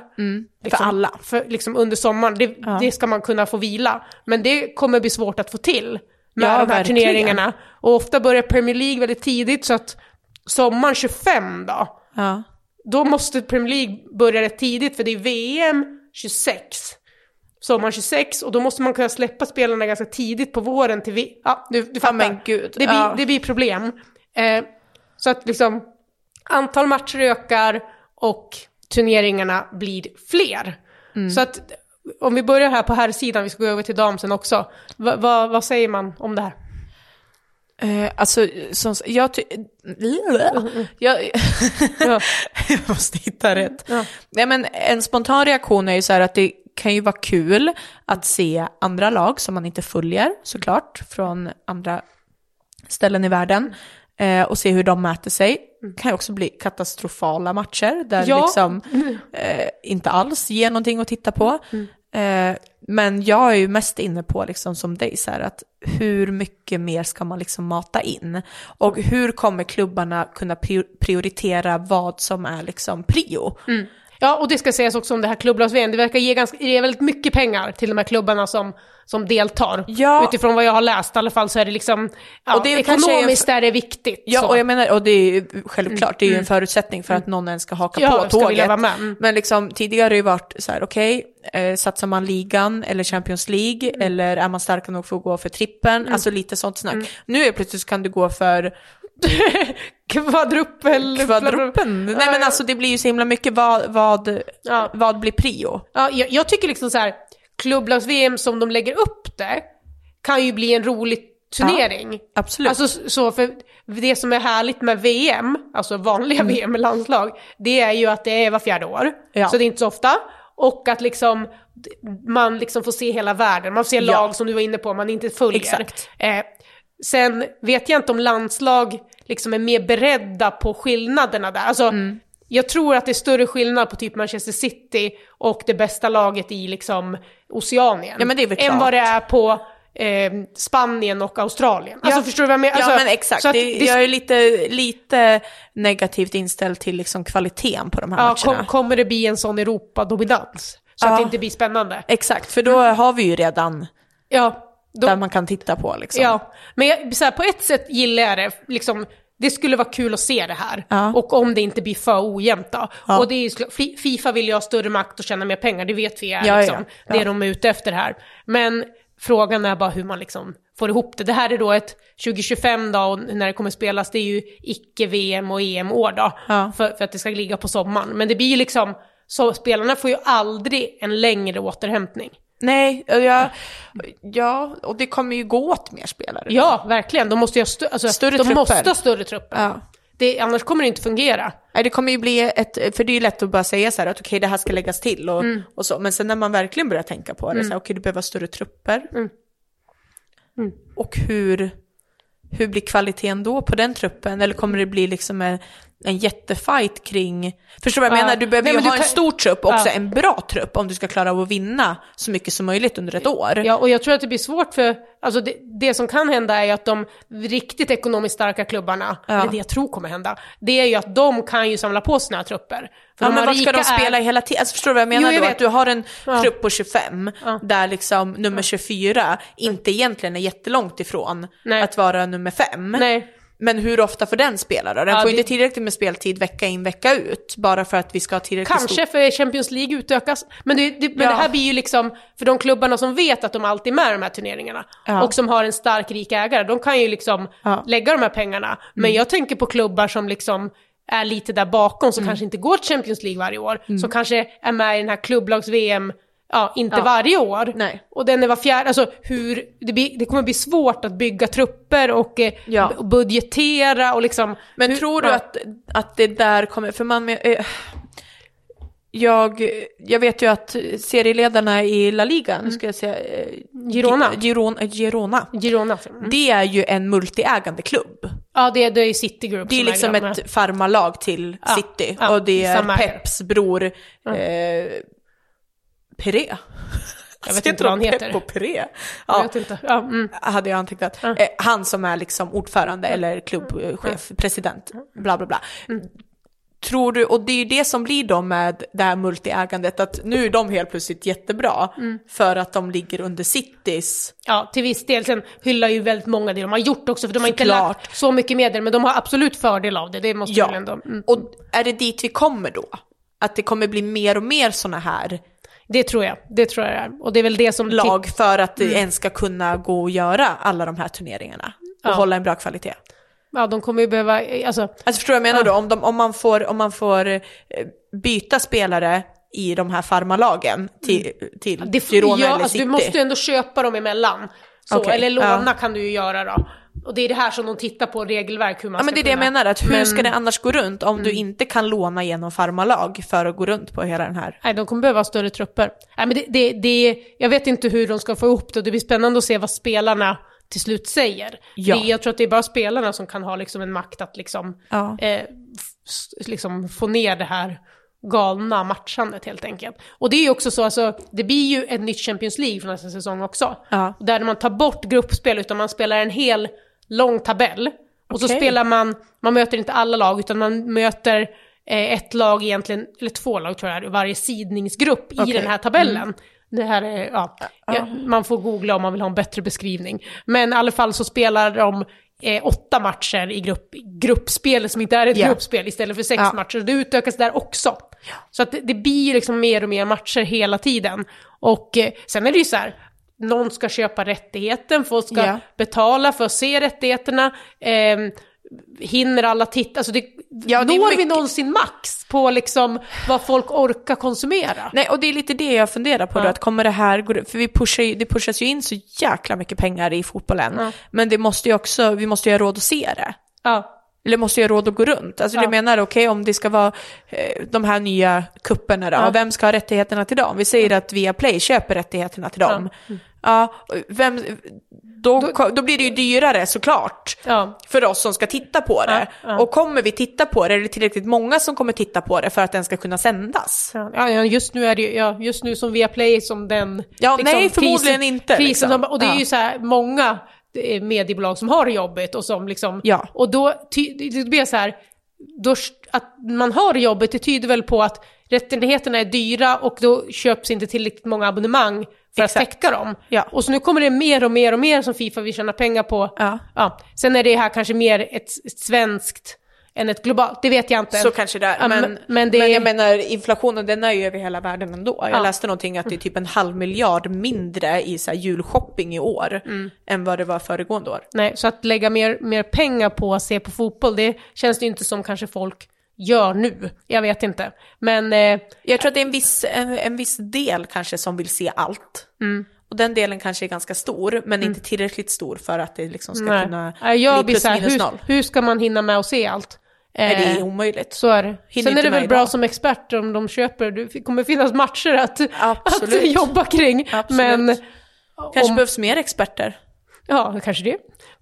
Liksom, För alla. För, liksom under sommaren, det, det ska man kunna få vila. Men det kommer bli svårt att få till med Ja, de här verkligen. turneringarna. Och ofta börjar Premier League väldigt tidigt så att sommaren 25 då, Ja. då måste Premier League börja rätt tidigt för det är VM 26. Sommaren 26 och då måste man kunna släppa spelarna ganska tidigt på våren till vi... Ja, du, du fattar. men gud, Det blir, ja. det blir problem. Eh, så att liksom antal matcher ökar och turneringarna blir fler. Mm. Så att om vi börjar här på här sidan, vi ska gå över till damsen också. Va, va, vad säger man om det här? Eh, alltså, som, jag, ty- jag, Ja. jag måste hitta rätt. Ja. Nej, men en spontan reaktion är ju så här att det kan ju vara kul att se andra lag som man inte följer såklart från andra ställen i världen eh, och se hur de mäter sig. Kan ju också bli katastrofala matcher där Ja. liksom eh, inte alls ger någonting att titta på. Eh, men jag är ju mest inne på, liksom som dig, så här, att hur mycket mer ska man liksom mata in? Och hur kommer klubbarna kunna pri- prioritera vad som är liksom prio? Ja, och det ska sägas också om det här klubblags-VM. Det verkar ge, ganska, ge väldigt mycket pengar till de här klubbarna som, som deltar. Ja. Utifrån vad jag har läst i alla fall så är det liksom, ja, Och det är ekonomiskt en- är det viktigt. Ja, så. och jag menar, och det är ju självklart, det är ju en förutsättning för att någon ens ska haka Ja, på tåget. Mm. Men liksom tidigare har det ju varit så här, okej, eh, satsar man ligan eller Champions League Mm. eller är man starka nog för att gå för trippen, alltså lite sånt snack. Mm. Nu är plötsligt så kan du gå för Kvadruppel... kvadruppen. Nej men alltså det blir ju så himla mycket, vad, vad, Ja. vad blir prio? Ja, jag, jag tycker liksom så här, klubblags-VM som de lägger upp det, kan ju bli en rolig turnering. Absolut. Alltså så, för det som är härligt med VM, alltså vanliga VM med landslag, det är ju att det är var fjärde år. Mm. Ja. Så det är inte så ofta. Och att liksom man liksom får se hela världen, man får se Ja. lag som du var inne på, man inte följer. Exakt. Eh, sen vet jag inte om landslag liksom är mer beredda på skillnaderna där. Alltså, Mm. jag tror att det är större skillnad på typ Manchester City och det bästa laget i liksom Oceanien. Ja, men det är väl Än klart. vad det är på eh, Spanien och Australien. Alltså förstår du vad jag menar? Alltså, ja men exakt, så att det, jag är lite, lite negativt inställd till liksom kvaliteten på de här ja, matcherna. kom, kommer det bli en sån Europa-dominans? Så att Ja. det inte blir spännande? Exakt, för då har vi ju redan Ja. Då, där man kan titta på liksom. Ja, men jag, så här, på ett sätt gillar jag det. Liksom, det skulle vara kul att se det här. Ja. Och om det inte blir för ojämnt då. Ja. Och det är ju, Fifa vill ju ha större makt och tjäna mer pengar, det vet vi är Ja, liksom, ja, det de är ute efter här. Men frågan är bara hur man liksom får ihop det. Det här är då ett 2025 då, och när det kommer spelas, det är ju icke-VM och EM-år då. För, för att det ska ligga på sommaren. Men det blir ju liksom, så spelarna får ju aldrig en längre återhämtning. Nej, jag, ja, och det kommer ju gå åt mer spelare. Ja, verkligen. De måste ju ha, stö- alltså, Större de trupper. måste ha större trupper. Ja. Det, annars kommer det inte fungera. Nej, det kommer ju bli ett, för det är ju lätt att bara säga så här att okej det här ska läggas till och, Mm. och så, men sen när man verkligen börjar tänka på det, så här, okej du behöver ha större trupper. Mm. Mm. Och hur, hur blir kvaliteten då på den truppen? Eller kommer det bli liksom en, en jättefight kring, förstår du vad jag Ja. menar? Du behöver Nej, ju ha en kan- stor trupp, också Ja. en bra trupp om du ska klara av att vinna så mycket som möjligt under ett år. Ja, och jag tror att det blir svårt för, alltså det, det som kan hända är ju att de riktigt ekonomiskt starka klubbarna, Ja. eller det jag tror kommer hända, det är ju att de kan ju samla på sina trupper. För Ja, men var ska de spela är, hela tiden? Alltså, förstår du vad jag menar Jo, jag då? vet. Att du har en Ja. trupp på 25 Ja. där liksom nummer 24 inte egentligen är jättelångt ifrån Nej. att vara nummer 5. Nej. Men hur ofta får den spela då? Den Ja, får det- inte tillräckligt med speltid vecka in vecka ut bara för att vi ska ha tillräckligt Kanske stort... för Champions League utökas. Men, det, det, men Ja. det här blir ju liksom, för de klubbarna som vet att de alltid är med i de här turneringarna Ja. och som har en stark rik ägare, de kan ju liksom. Mm. lägga de här pengarna. Men jag tänker på klubbar som liksom är lite där bakom, Mm. som kanske inte går till Champions League varje år, som kanske är med i den här klubblags-VM ja, inte Ja. varje år. Nej. Och den är var fjärde, alltså hur, det, blir, det kommer bli svårt att bygga trupper och, eh, Ja. och budgetera och liksom. Men hur- tror du ja. att, att det där kommer, för man, eh, jag, jag vet ju att serieledarna i La Liga, nu ska jag säga, eh, Girona. Gi- Girona, Girona Girona. Mm. det är ju en multiägande klubb. Ja, det, det är City Group Det är som liksom dem. ett farmarlag till City och det är samma. Peps bror eh, Peré. Jag vet inte vad han heter. Pep och Peré. Jag Ja, vet inte. Ja, mm. hade jag antecknat. Ja. Eh, han som är liksom ordförande eller klubbchef, president, bla bla bla. Mm. Tror du, och det är ju det som blir då med det här multiägandet, att nu är de helt plötsligt jättebra Mm. för att de ligger under Citys. ja, till viss del. Sen hyllar ju väldigt många det de har gjort också, för de har inte Såklart. lagt så mycket medel, men de har absolut fördel av det. Det måste Ja, väl ändå... Mm. och är det dit vi kommer då? Att det kommer bli mer och mer sådana här Det tror jag. Det tror jag det är. Och det är väl det som... lag för att det ens ska kunna gå och göra alla de här turneringarna och Ja. hålla en bra kvalitet. Ja, de kommer ju behöva... Alltså, Alltså förstår du vad jag menar då? Om, de, om, man får, om man får eh, byta spelare i de här farmarlagen till, till det Girona ja, eller alltså, City. du måste ju ändå köpa dem emellan. Så, Okej, eller låna ja. kan du ju göra då. Och det är det här som de tittar på, regelverk, hur man Ja men ska det är det jag menar, att hur Men- Mm. ska det annars gå runt om du inte kan låna genom farmarlag för att gå runt på hela den här? Nej, de kommer behöva ha större trupper. Nej, men det, det, det, jag vet inte hur de ska få ihop det. Det blir spännande att se vad spelarna till slut säger. Ja. Det, jag tror att det är bara spelarna som kan ha liksom en makt att liksom, Ja. eh, liksom få ner det här galna matchandet helt enkelt. Och det är ju också så, alltså, det blir ju ett nytt Champions League för nästa säsong också. Ja. Där man tar bort gruppspel utan man spelar en hel lång tabell. Och så Okej. spelar man, man möter inte alla lag utan man möter eh, ett lag egentligen, eller två lag tror jag i varje sidningsgrupp i Okej. den här tabellen. Det här är, ja, ja, man får googla om man vill ha en bättre beskrivning. Men i alla fall så spelar de eh, åtta matcher i grupp, gruppspelet som inte är ett Ja. gruppspel istället för sex Ja. matcher. Det utökas där också. Så att det, det blir ju liksom mer och mer matcher hela tiden. Och eh, sen är det ju så här, någon ska köpa rättigheten, folk ska Ja. betala för att se rättigheterna. Eh, hinner alla titta? Alltså det, Ja, det når vi någonsin max på liksom vad folk orkar konsumera? Nej, och det är lite det jag funderar på då, Ja. att kommer det här, för vi pushar ju, det pushas ju in så jäkla mycket pengar i fotbollen, Ja. men det måste ju också, vi måste ju ha råd att se det. Ja. Eller måste ha råd att gå runt. Alltså Ja. det menar, okej om det ska vara eh, de här nya kupperna då, Ja. vem ska ha rättigheterna till dem? Vi säger att Viaplay köper rättigheterna till dem. Ja, vem, då, då blir det ju dyrare såklart. Ja. För oss som ska titta på det. Ja, ja. Och kommer vi titta på det, är det tillräckligt många som kommer titta på det för att den ska kunna sändas? Ja, ja, just nu är det ju, ja, just nu som Viaplay som den... Ja, nej, förmodligen inte, Krisen, liksom. som- och det är Ja. ju så här många mediebolag som har det jobbigt och som liksom... Ja. Och då, det blir så här, då, att man har det jobbigt, det tyder väl på att rättigheterna är dyra och då köps inte tillräckligt många abonnemang för Exakt. att täcka dem. Ja. Och så nu kommer det mer och mer och mer som Fifa vill tjäna pengar på. Ja. Ja. Sen är det här kanske mer ett, ett svenskt än ett globalt, det vet jag inte. Så kanske det är. Men, men- men det men jag menar, inflationen den är ju över hela världen ändå. Jag Ja. läste någonting att det är typ en halv miljard mindre i så julshopping i år Mm. än vad det var föregående år. Nej, så att lägga mer, mer pengar på att se på fotboll, det känns det inte som kanske folk gör nu. Jag vet inte. Men eh, Jag tror att det är en viss, en, en viss del kanske som vill se allt. Mm. Och den delen kanske är ganska stor, men inte tillräckligt stor för att det liksom ska nej. kunna jag bli plus här, minus hur, noll. hur ska man hinna med att se allt? Nej, det Eh, är omöjligt. så är det. Hinner Sen är det väl bra idag. som expert om de köper, det kommer finnas matcher att, Absolut. att jobba kring. Absolut. Men Kanske om, behövs mer experter. ja, kanske det.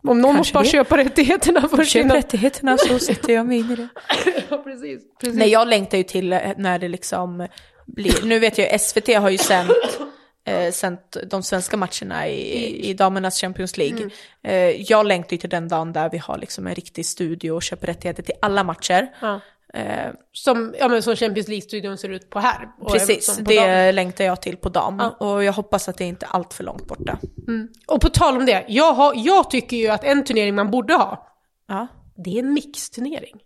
Om någon Kanske måste bara det. köpa rättigheterna först Köp innan. rättigheterna så sätter jag mig in i det. Ja, precis. precis. Nej, jag längtar ju till eh, när det liksom blir, nu vet jag SVT har ju sänt, eh, sänt de svenska matcherna i, i damernas Champions League. Eh, jag längtar ju till den dagen där vi har liksom en riktig studio och köper rättigheter till alla matcher. Ja. Eh, Som, ja, men som Champions League-studion ser ut på här. Precis, det dagen. längtar jag till på dam. Och jag hoppas att det inte är allt för långt borta. Och på tal om det, jag, har, jag tycker ju att en turnering man borde ha, Ja. det är en mixturnering.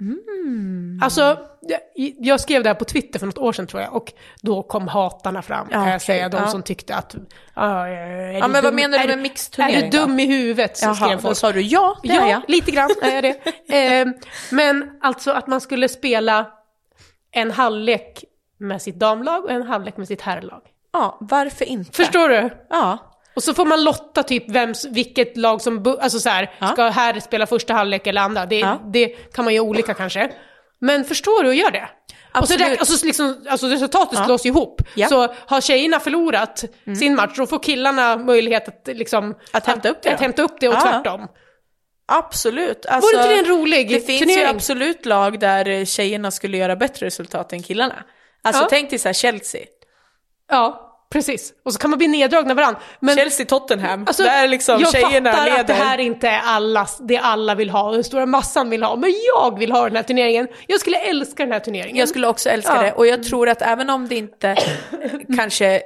Mm. Alltså, jag, jag skrev det här på Twitter för något år sedan tror jag, och då kom hatarna fram, Ja, kan jag okej, säga, de ja. som tyckte att... Ja, är Ja, men vad menar du med mixturnering Är du dum i huvudet? Så Jaha, skrev då folk. sa du ja, det är Ja, jag. lite grann är jag det. Eh, men alltså att man skulle spela en halvlek med sitt damlag och en halvlek med sitt herrlag. Ja, varför inte? Förstår du? Ja. Och så får man lotta typ vem, vilket lag som, alltså så här, Ja. ska här spela första halvlek eller andra. Det, Ja. det kan man göra olika kanske. Men förstår du och gör det. Och så, Absolut. och så liksom, alltså resultatet slås ihop. Ja. Så har tjejerna förlorat sin match, då får killarna möjlighet att liksom... Att hämta upp det Att hämta upp det och Ja. tvärtom. Absolut. Alltså, Vore inte det en rolig Det finns turnering? ju absolut lag där eh, tjejerna skulle göra bättre resultat än killarna. Alltså Ja. tänk dig så här Chelsea. Ja, precis. Och så kan man bli neddragna varandra. Men Chelsea-Tottenham. Alltså, där liksom jag tjejerna fattar leder. att det här inte är allas, det alla vill ha, den stora massan vill ha, men jag vill ha den här turneringen. Jag skulle älska den här turneringen. Jag skulle också älska Ja. det och jag tror att även om det inte kanske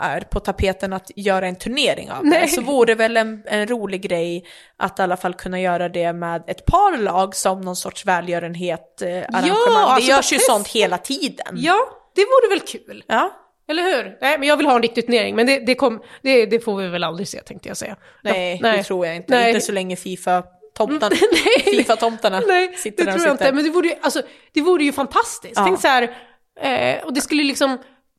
är på tapeten att göra en turnering av det Nej. så vore det väl en, en rolig grej att i alla fall kunna göra det med ett par lag som någon sorts välgörenhet eh, arrangemang. det alltså görs bara ju sånt hela tiden. Ja, det vore väl kul. Ja. Eller hur? Nej, men jag vill ha en riktig turnering, men det, det, kom, det, det får vi väl aldrig se tänkte jag säga. Nej, Ja, det tror jag inte. Nej. Inte så länge Fifa-tomtarna Nej. FIFA Nej, sitter det tror jag inte. Men det vore alltså, det vore ju fantastiskt. Ja. Tänk så här, eh, och det skulle liksom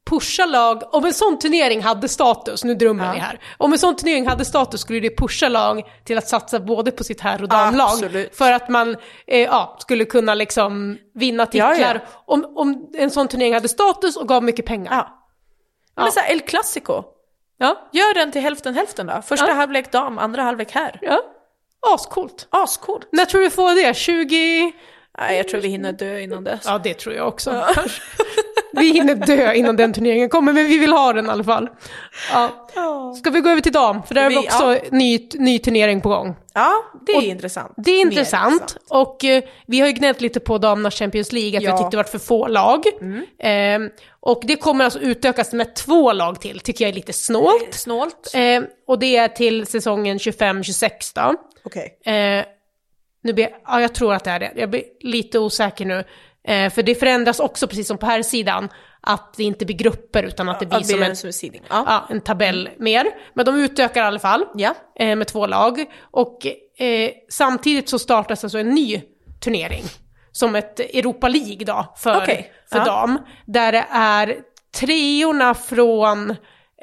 pusha lag, om en sån turnering hade status, nu drömmer Ja. vi här, om en sån turnering hade status skulle det pusha lag till att satsa både på sitt herr och damlag. Absolut. För att man eh, ja, skulle kunna liksom vinna titlar. Ja. Om, om en sån turnering hade status och gav mycket pengar. Ja. Men så här, El Clasico. Ja, Gör den till hälften hälften då. Första Ja. halvlek dam, andra halvlek här. ja. Ascoolt. Ascoolt. När tror du får det? 20... Nej, jag tror vi hinner dö innan dess. Ja, det tror jag också. Kanske. Vi hinner dö innan den turneringen kommer, men vi vill ha den i alla fall. Ja. Ska vi gå över till dam? För där har vi också ny, ny turnering på gång. Ja, det är Och intressant. Det är Mer intressant. Och eh, vi har ju gnällt lite på damernas Champions League, att Ja. vi tyckte det var för få lag. Eh, och det kommer alltså utökas med två lag till, tycker jag är lite snålt. Snålt. Eh, och det är till säsongen 25-26 då. Okej. Eh, nu blir, ja, jag tror att det är det. Jag blir lite osäker nu. Eh, för det förändras också, precis som på här sidan att det inte blir grupper utan att det blir Ja, som en, som en. Ja. ja, en tabell mer. Men de utökar i alla fall eh, med två lag. Och eh, samtidigt så startas alltså en ny turnering. Som ett Europa League då, för, Okej, för ja. dam. Där det är treorna från,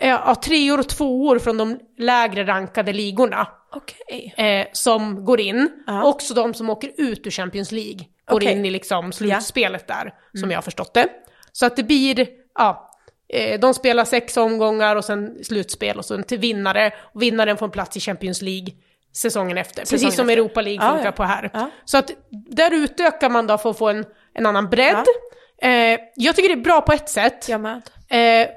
eh, ja, treor och tvåor från de lägre rankade ligorna Okej. eh, som går in. Ja. Också de som åker ut ur Champions League går Okej. in i liksom slutspelet där, som jag har förstått det. Så att det blir, ja, eh, de spelar sex omgångar och sen slutspel och sen till vinnare. Och vinnaren får en plats i Champions League säsongen efter. Säsongen precis som efter. Europa League Ja, funkar ja. på här. Ja. Så att där utökar man då för att få en, en annan bredd. Eh, jag tycker det är bra på ett sätt. Jag med. Eh,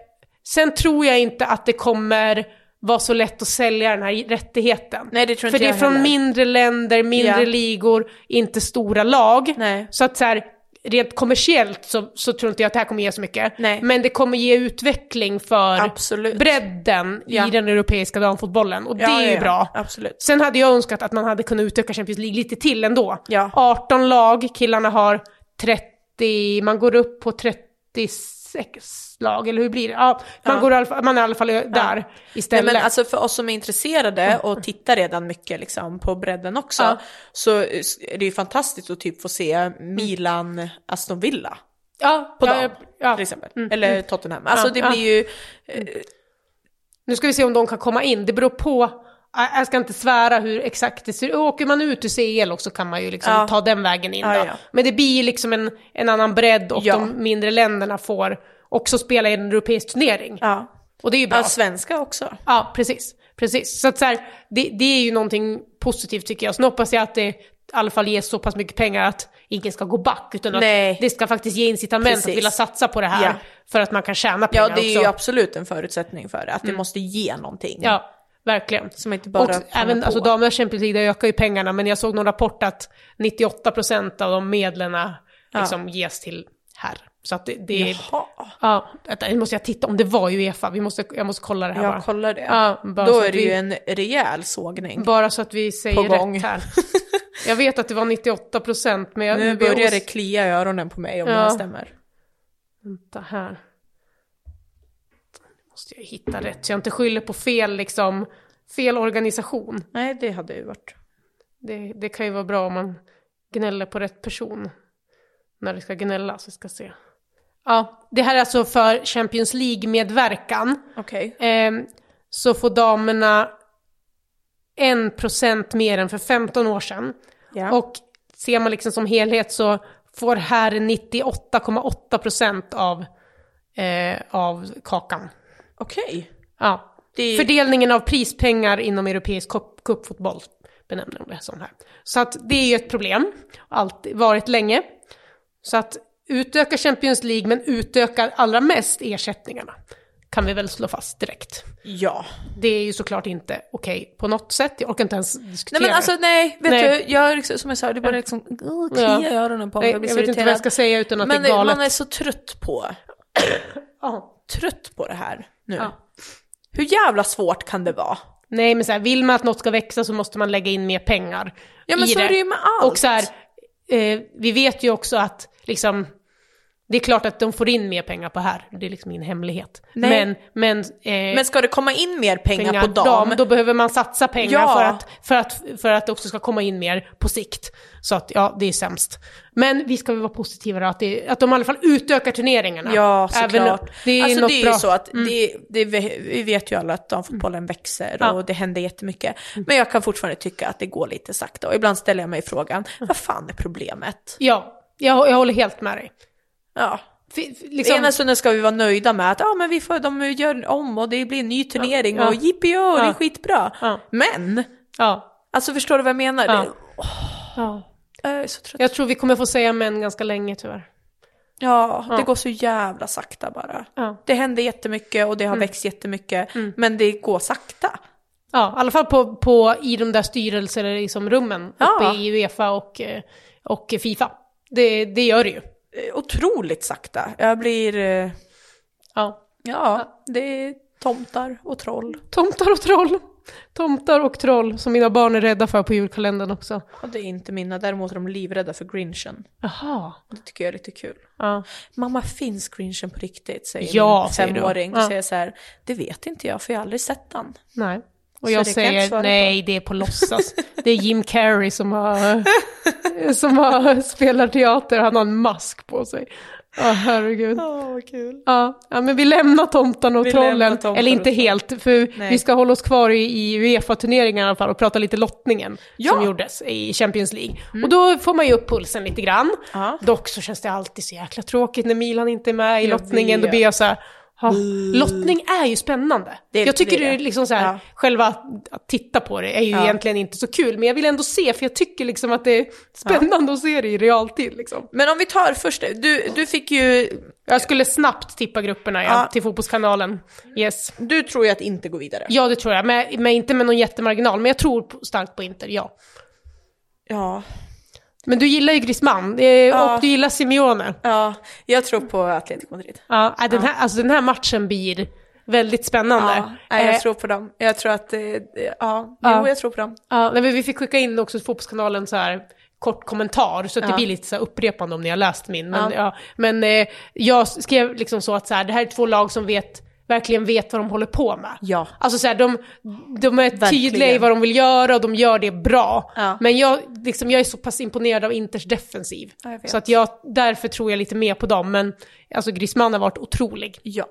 sen tror jag inte att det kommer vara så lätt att sälja den här rättigheten. Nej, det tror För inte det är jag från heller. mindre länder, mindre ligor, inte stora lag. Nej. Så att så här, rent kommersiellt så, så tror inte jag att det här kommer ge så mycket. Nej. Men det kommer ge utveckling för Absolut. bredden Ja. i den europeiska damfotbollen. Och det Ja, är ju ja, bra. Absolut. Sen hade jag önskat att man hade kunnat utöka Champions League lite till ändå. Ja. 18 lag, killarna har 30, man går upp på 36 lag, eller hur blir det? Ja, man, Ja. Går fall, man är i alla fall där Nej, istället. men alltså för oss som är intresserade och tittar redan mycket liksom på bredden också, Ja. så är det ju fantastiskt att typ få se Milan, Aston Villa ja, på ja, dagen, ja, ja. till exempel. Eller Tottenham. Alltså Ja, det ja. blir ju, Nu ska vi se om de kan komma in. Det beror på, jag- ska inte svära hur exakt det ser ut. Åker man ut ur CL också kan man ju liksom Ja. ta den vägen in Ja, då. ja. Men det blir liksom en, en annan bredd och Ja. de mindre länderna får också spela i en europeisk turnering. ja. Och det är ju bra. ja, svenska också. Ja, precis. precis. Så att så här, det, det är ju någonting positivt tycker jag. Så nu hoppas jag att det i alla fall ger så pass mycket pengar att ingen ska gå back. Utan Nej. att det ska faktiskt ge incitament Precis. att vilja satsa på det här. Ja. För att man kan tjäna pengar Ja, det är också. ju absolut en förutsättning för det, att det måste ge någonting. Ja, verkligen. Som inte bara och även på. alltså, damernas Champions League, där ökar ju pengarna, men jag såg någon rapport att 98% av de medlen liksom ges till här. Så att det, det är... Jaha. Ja, nu måste jag titta om det var Uefa, vi måste, jag måste kolla det här bara. Jag kollar det. Ja, bara Då är det vi- ju en rejäl sågning. Bara så att vi säger rätt här. Jag vet att det var 98 procent, men jag... Nu börjar det klia i öronen på mig om Ja. det här stämmer. Vänta här. Måste jag hitta rätt, så jag inte skyller på fel, liksom, fel organisation. Nej, det hade ju varit. Det, det kan ju vara bra om man gnäller på rätt person. När det ska gnällas, vi ska se. Ja, det här är alltså för Champions League-medverkan. Okej. Ehm, så får damerna 1% mer än för 15 år sedan. Ja. Och ser man liksom som helhet så får här 98,8% av, eh, av kakan. Okej. Ja. Det- Fördelningen av prispengar inom europeisk cup- cupfotboll benämner de det som här. Så att det är ju ett problem, alltid varit länge. Så att utöka Champions League men utöka allra mest ersättningarna. Kan vi väl slå fast direkt. Ja. Det är ju såklart inte okej på något sätt, jag orkar inte ens diskutera Nej men alltså nej, vet Nej. du, jag, är liksom- som jag sa, det bara liksom uh, kliar i öronen på mig, Nej, jag jag blir så vet inte vad jag irriterad. ska säga utan att Men det är galet. man är så trött på, Ja. Trött på det här nu. Ja. Hur jävla svårt kan det vara? Nej men så här, vill man att något ska växa så måste man lägga in mer pengar Ja men i så är det ju med allt. Och så här, eh, vi vet ju också att liksom, det är klart att de får in mer pengar på här, det är liksom ingen hemlighet. Nej. Men, men, eh, Men ska det komma in mer pengar, pengar på dam? då behöver man satsa pengar Ja. för, att, för, att, för att det också ska komma in mer på sikt. Så att ja, det är sämst. Men vi ska väl vara positiva då, att, det, att de i alla fall utökar turneringarna. Ja, såklart. Det är alltså det är bra. ju så att det, det, vi vet ju alla att damfotbollen växer Ja. och det händer jättemycket. Men jag kan fortfarande tycka att det går lite sakta och ibland ställer jag mig frågan, vad fan är problemet? Ja, jag, jag håller helt med dig. Ja. Liksom, Ena stunden ska vi vara nöjda med att ja, men vi får, de gör om och det blir en ny turnering Ja. och jippie det är Ja. skitbra. Ja. Men, ja, alltså förstår du vad jag menar? Ja. Det, ja. jag är så trött. Jag tror vi kommer få säga män ganska länge tyvärr. Ja, det Ja. går så jävla sakta bara. Ja. Det händer jättemycket och det har växt jättemycket, men det går sakta. Ja, i alla fall på, på, i de där styrelser, liksom rummen, Ja. uppe i Uefa och, och Fifa. Det, det gör det ju. Eh, Otroligt sakta. Jag blir, eh, Ja. ja, det är tomtar och troll. Tomtar och troll. Tomtar och troll som mina barn är rädda för på julkalendern också. Och det är inte mina, däremot är de livrädda för grinchen. Jaha. Det tycker jag är lite kul. Ja. Mamma, finns grinchen på riktigt? Säger Ja, min femåring. Ja. Och säger så här, det vet inte jag för jag har aldrig sett den. Nej. Och jag säger på. nej, det är på låtsas. Det är Jim Carrey som har, som har spelar teater, han har en mask på sig. Ja, herregud. Ja, vad kul. Ja, ja, men vi lämnar tomtarna och Vi trollen. tomtar Eller inte helt, för Nej. vi ska hålla oss kvar i, i Uefa-turneringen i alla fall och prata lite lottningen Ja. som gjordes i Champions League. Och då får man ju upp pulsen lite grann. Ja. Dock så känns det alltid så jäkla tråkigt när Milan inte är med i Jag lottningen. Då vet. blir jag så här, ha, lottning är ju spännande. Det jag tycker det det är liksom så här, Ja. själva att, titta på det är ju Ja. egentligen inte så kul. Men jag vill ändå se, för jag tycker liksom att det är spännande att se det i realtid liksom. Men om vi tar först, du, du fick ju, Jag skulle snabbt tippa grupperna ja, Ja. till Fotbollskanalen. Yes. du tror ju att inte gå vidare. Ja, det tror jag. Men, men inte med någon jättemarginal. Men jag tror starkt på Inter, ja. Ja. Men du gillar ju Griezmann Ja. och du gillar Simeone. Ja, jag tror på Atletico Madrid. Ja, äh, den, här, alltså, den här matchen blir väldigt spännande. Ja, jag Eh, tror på dem. Jag tror att, eh, ja, Ja. jo jag tror på dem. ja, nej, men vi fick skicka in också Fotbollskanalen så här kort kommentar, så att det Ja. blir lite så upprepande om ni har läst min. Men, Ja. ja. men eh, jag skrev liksom så att så här, det här är två lag som vet, verkligen vet vad de håller på med. Ja. Alltså så här, de, de är Verkligen. tydliga i vad de vill göra och de gör det bra. Ja. Men jag, liksom, jag är så pass imponerad av Inters defensiv. Så att jag, därför tror jag lite mer på dem. Men alltså Griezmann har varit otrolig. Ja.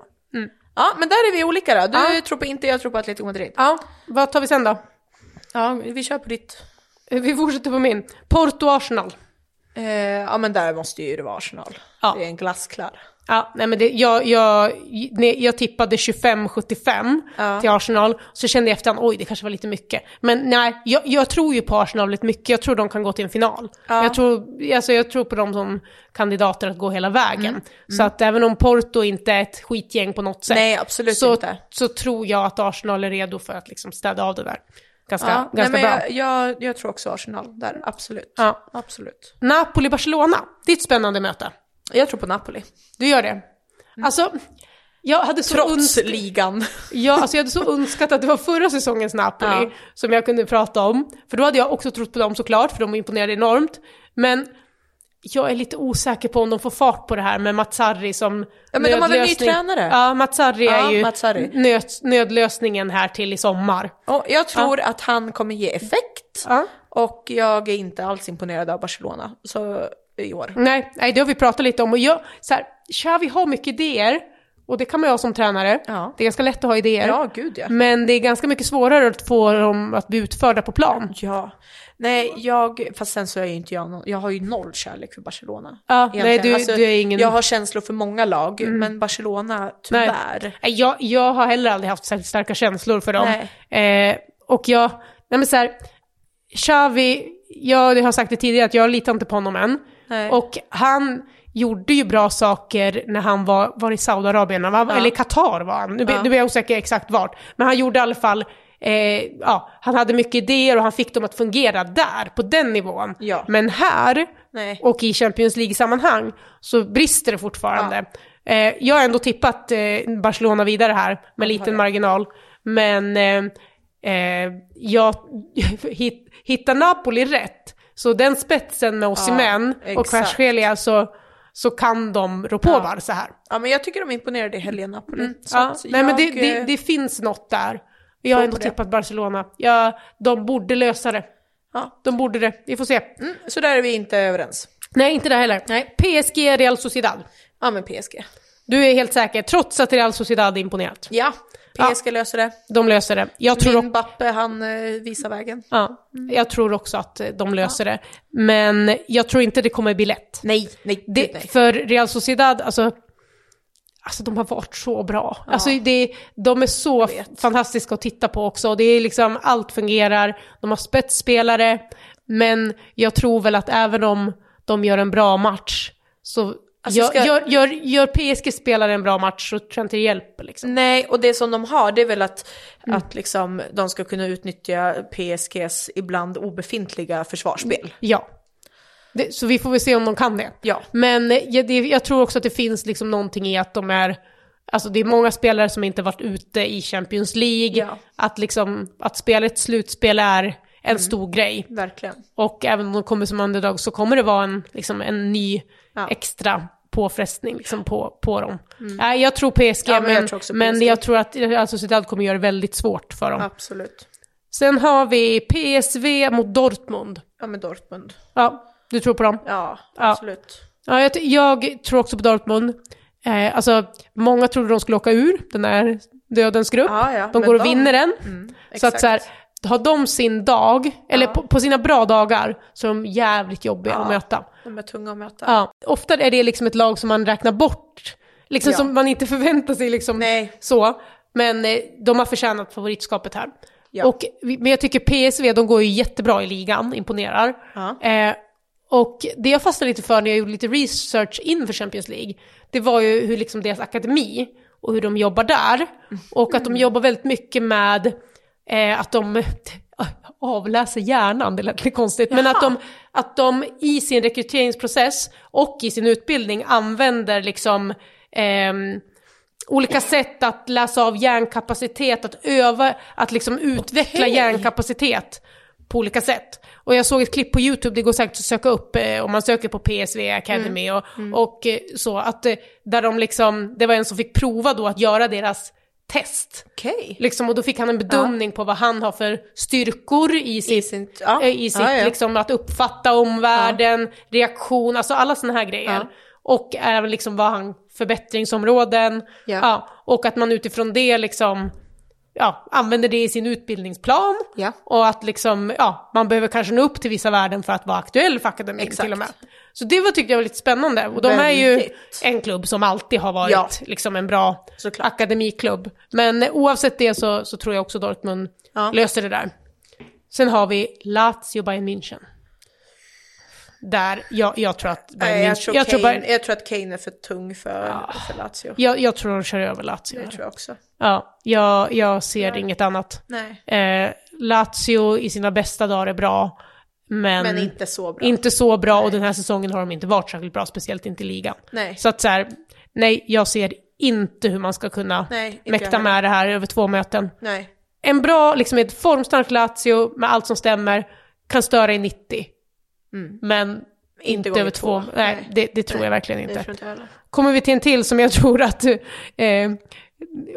Ja, men där är vi olika då. Du Mm. Ja. tror på inte, jag tror på Atletico Madrid. Ja, vad tar vi sen då? Ja, vi kör på ditt. Vi fortsätter på min. Porto-Arsenal. Eh, ja, men där måste ju det vara Arsenal. Ja. Det är en glassklar. Ja, nej men det, jag, jag, nej, jag tippade 25-75 Ja. till Arsenal, så kände jag efterhand, oj det kanske var lite mycket. Men nej, jag, jag tror ju på Arsenal väldigt mycket, jag tror de kan gå till en final. Ja. Jag, tror, alltså jag tror på dem som kandidater att gå hela vägen. Mm. Så att även om Porto inte är ett skitgäng på något sätt, Nej, så, inte. så tror jag att Arsenal är redo för att liksom städa av det där. Ganska, Ja, nej, ganska men bra. jag, jag, jag tror också Arsenal där, absolut. Ja. Absolut. Napoli-Barcelona, det är ett spännande möte. Jag tror på Napoli. Du gör det? Alltså, jag hade så Trots ligan. Ja, alltså jag hade så önskat att det var förra säsongens Napoli Ja. som jag kunde prata om. För då hade jag också trott på dem såklart, för de imponerade enormt. Men jag är lite osäker på om de får fart på det här med Mazzarri som Ja, men de har väl ny tränare? Ja, Mazzarri Ja, är ju Mazzarri. Nöd, nödlösningen här till i sommar. Och jag tror att han kommer ge effekt. Ja. Och jag är inte alls imponerad av Barcelona. Så i år. Nej, nej, det har vi pratat lite om. Och jag, så här, Xavi har mycket idéer. Och det kan man ju ha som tränare. Ja. Det är ganska lätt att ha idéer. Ja, gud ja. Men det är ganska mycket svårare att få dem att bli utförda på plan. Ja. Nej, jag, fast sen så är ju inte jag någon, jag har ju noll kärlek för Barcelona. Ja, nej, du, Alltså, du är ingen... Mm. Jag har känslor för många lag, men Barcelona tyvärr. Nej, Jag, jag har heller aldrig haft särskilt starka känslor för dem. Eh, och jag, nej men så här, Xavi, jag har sagt det tidigare att jag litar inte på honom än. Nej. Och han gjorde ju bra saker när han var, var i Saudiarabien, Ja. eller Qatar var han, nu, Ja. nu är jag osäker exakt vart. Men han gjorde i alla fall, eh, ja, han hade mycket idéer och han fick dem att fungera där, på den nivån. Ja. Men här, Nej. och i Champions League-sammanhang, så brister det fortfarande. Eh, jag har ändå tippat eh, Barcelona vidare här, med liten marginal. Men eh, eh, jag hit, hittar Napoli rätt, så den spetsen med Osimhen och exakt. Kvaratskhelia så, så kan de rå på Ja. Barca här. Ja, men jag tycker de imponerade i helgen, Napoli. Så Mm. Ja, nej men det, det, det finns något där. Jag har ändå tippat Barcelona. Ja, de borde lösa det. Ja. De borde det. Vi får se. Mm, så där är vi inte överens. Nej, inte det heller. Nej. PSG, Real Sociedad. Ja, men PSG. Du är helt säker, trots att Real Sociedad är imponerat. Ja, PSG löser det. De löser det. Jag tror, Min Bappe, han eh, visar vägen. ja, jag tror också att eh, de löser det. Men jag tror inte det kommer bli lätt. Nej, nej, Det, nej. för Real Sociedad, alltså, alltså de har varit så bra. Alltså det, de är så fantastiska att titta på också. Det är liksom, allt fungerar, de har spetsspelare, men jag tror väl att även om de gör en bra match, så Alltså, gör, ska- gör, gör, gör PSG-spelare en bra match så tror jag inte det hjälper liksom. Nej, och det som de har det är väl att, att liksom, de ska kunna utnyttja PSGs ibland obefintliga försvarsspel. Ja. Det, så vi får väl se om de kan det. Ja. Men eh, jag, det, jag tror också att det finns liksom någonting i att de är, alltså det är många spelare som inte varit ute i Champions League. Ja. Att liksom, att spela ett slutspel är en stor grej. Verkligen. Och även om de kommer som underdog så kommer det vara en, liksom en ny Ja. extra påfrestning liksom på, på dem. Nej, jag tror PSG, Ja, men men, jag men, tror också jag, PSG. tror att Real Sociedad kommer göra det väldigt svårt för dem. Absolut. Sen har vi PSV mot Dortmund. Ja, med Dortmund. Ja, du tror på dem? Ja, absolut. Ja, jag, jag tror också på Dortmund. Eh, alltså, många trodde de skulle åka ur den där dödens grupp. Ja, ja, de men går och de- vinner den. så att exakt. så här, har de sin dag, eller Ja. på, på sina bra dagar, så är de jävligt jobbiga Ja. att möta. De är tunga att möta. Ja. Ofta är det liksom ett lag som man räknar bort, liksom Ja. som man inte förväntar sig liksom Nej. så. Men eh, de har förtjänat favoritskapet här. Ja. Och, men jag tycker PSV, de går ju jättebra i ligan, imponerar. Ja. Eh, och det jag fastnade lite för när jag gjorde lite research inför Champions League, det var ju hur liksom deras akademi och hur de jobbar där. Och att de jobbar väldigt mycket med eh, att de avläser hjärnan, det lät lite konstigt, men att de, att de i sin rekryteringsprocess och i sin utbildning använder liksom ehm, olika sätt att läsa av hjärnkapacitet, att öva, att liksom utveckla Okej. hjärnkapacitet på olika sätt. Och jag såg ett klipp på YouTube, det går säkert att söka upp eh, om man söker på PSV Academy och, och eh, så, att eh, där de liksom, det var en som fick prova då att göra deras test. Okej. Liksom, och då fick han en bedömning på vad han har för styrkor i sitt, sin- ja. eh, i sitt Ja, ja. Liksom, att uppfatta omvärlden, reaktion, alltså alla sådana här grejer. Ja. Och även liksom vad han, förbättringsområden, Ja. ja, och att man utifrån det liksom, ja, använder det i sin utbildningsplan. Ja. Och att liksom, ja, man behöver kanske nå upp till vissa värden för att vara aktuell för akademin Exakt. till och med. Så det var, tyckte jag var lite spännande. Och de är ju Väldigt. en klubb som alltid har varit Ja. liksom en bra Såklart. akademiklubb. Men oavsett det så, så tror jag också Dortmund Ja. löser det där. Sen har vi Lazio Bayern München. Där, jag, jag tror att Bayern Nej, jag, tror Jag tror, Kane, Bayern, jag tror att Kane är för tung för, för Lazio. jag, jag tror de kör över Lazio. Det tror jag också. Ja, jag, jag ser inget annat. Nej. Eh, Lazio i sina bästa dagar är bra, men, Men inte så bra. inte så bra och den här säsongen har de inte varit särskilt bra, speciellt inte i ligan. Nej. Så att så här, nej, jag ser inte hur man ska kunna Nej, mäkta med det här över två möten. Nej. En bra, liksom ett formstarkt Lazio med allt som stämmer, kan störa i 90. Men inte, gånger över två. två. Nej, det, det tror Nej, jag verkligen inte. inte jag heller. Kommer vi till en till som jag tror att eh,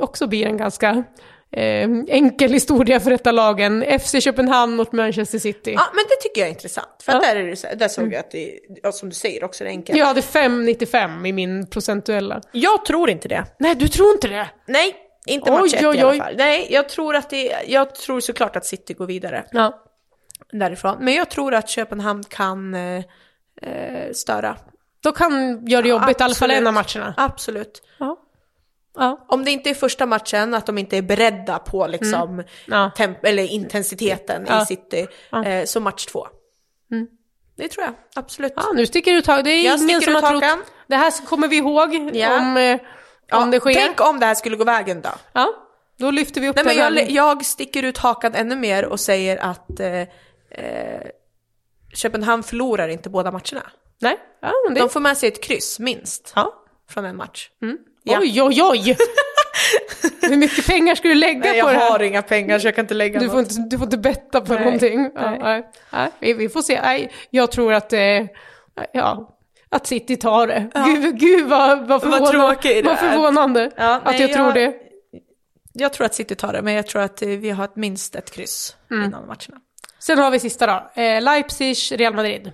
också blir en ganska eh, enkel historia för detta lagen. FC Köpenhamn mot Manchester City. Ja, men det tycker jag är intressant. För Ja. där, är det, där såg jag att det, som du säger också, är enkelt. Jag hade 5,95 i min procentuella. Jag tror inte det. Nej, du tror inte det? Nej, inte Oj, match ett oj, i alla fall. Nej, jag tror att det, jag tror såklart att City går vidare Ja. Därifrån. Men jag tror att Köpenhamn kan eh, eh, störa. Då kan göra det jobbigt i alla fall Absolut. en av matcherna. Absolut. Ja. Ja. Om det inte är första matchen, att de inte är beredda på liksom, Ja. temp- eller intensiteten i City, eh, så match två. Det tror jag, absolut. nu sticker du ut hakan. Det är Jag ingen som har trott. Det här kommer vi ihåg om, eh, om det sker. Tänk om det här skulle gå vägen då. Ja, då lyfter vi upp Nej, men jag, jag sticker ut hakan ännu mer och säger att eh, eh, Köpenhamn förlorar inte båda matcherna. Nej, ja, det... De får med sig ett kryss, minst, Ja. från en match. Ja. Oj, oj, oj! Hur mycket pengar ska du lägga Nej, på jag det här? har inga pengar så jag kan inte lägga Du något. får inte, du får inte betta på Nej, någonting. Ja, nej. nej. Nej, vi, vi får se. Nej, jag tror att, eh, ja, att City tar det. Gud, gud vad, vad, förvånande, tråkigt det vad förvånande Ja, att nej, jag tror det. Jag tror att City tar det, men jag tror att vi har minst ett kryss Mm. innan matcherna. Sen har vi sista då. Eh, Leipzig, Real Madrid.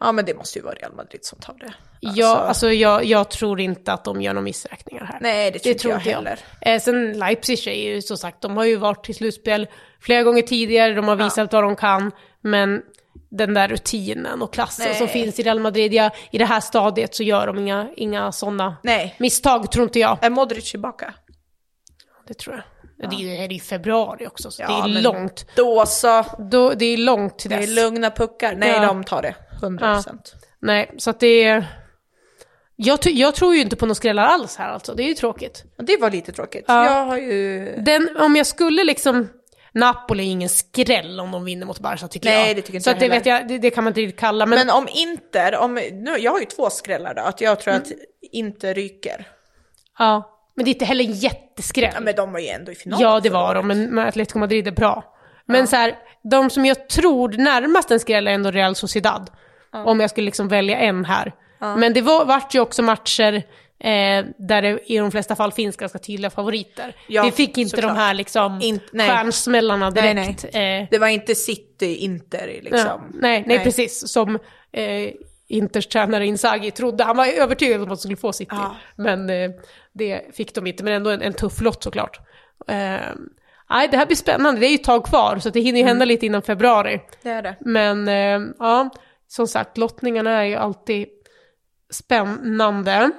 Ja, men det måste ju vara Real Madrid som tar det. Ja, alltså jag, jag tror inte att de gör några missräkningar här. Nej, det tror inte jag heller. Eh, sen Leipzig är ju så sagt, de har ju varit i slutspel flera gånger tidigare, de har visat vad de kan, men den där rutinen och klassen Nej. som finns i Real Madrid, ja, i det här stadiet så gör de inga, inga sådana misstag, tror inte jag. Är Modric tillbaka? Det tror jag. Det är det är i februari också, så Ja, det är långt. Då så. Då, det är långt till Det är dess. lugna puckar. Nej, Ja. de tar det. 100 procent. Nej, så att det är... Jag, jag tror ju inte på några skrällar alls här alltså, det är ju tråkigt. Det var lite tråkigt. Ja. Jag har ju... Den, om jag skulle liksom... Napoli är ingen skräll om de vinner mot Barca tycker Nej, jag. det tycker inte Så jag att det, heller. vet jag, det, det kan man inte riktigt kalla. Men, Men om Inter, om, nu, jag har ju två skrällar då, att jag tror att Inter ryker. ja, men det är inte heller en jätteskräll. Ja, men de var ju ändå i final. Ja, det var de, men Atletico Madrid är bra. Men så här, de som jag tror närmast en skräll är ändå Real Sociedad. Om jag skulle liksom välja en här. Men det var, vart ju också matcher eh, där det i de flesta fall finns ganska tydliga favoriter. Ja, Vi fick inte såklart. de här liksom In- nej. stjärnsmällarna Nej, direkt. Eh, Det var inte City, Inter ja, liksom. nej, nej, precis. Som eh, Inters tränare Inzaghi trodde. Han var övertygad om att de skulle få City. Ja. Men eh, det fick de inte. Men ändå en, en tuff lott såklart. Eh, nej, det här blir spännande. Det är ju ett tag kvar, så det hinner ju hända lite innan februari. Det är det. Men eh, ja, som sagt, lottningarna är ju alltid spännande.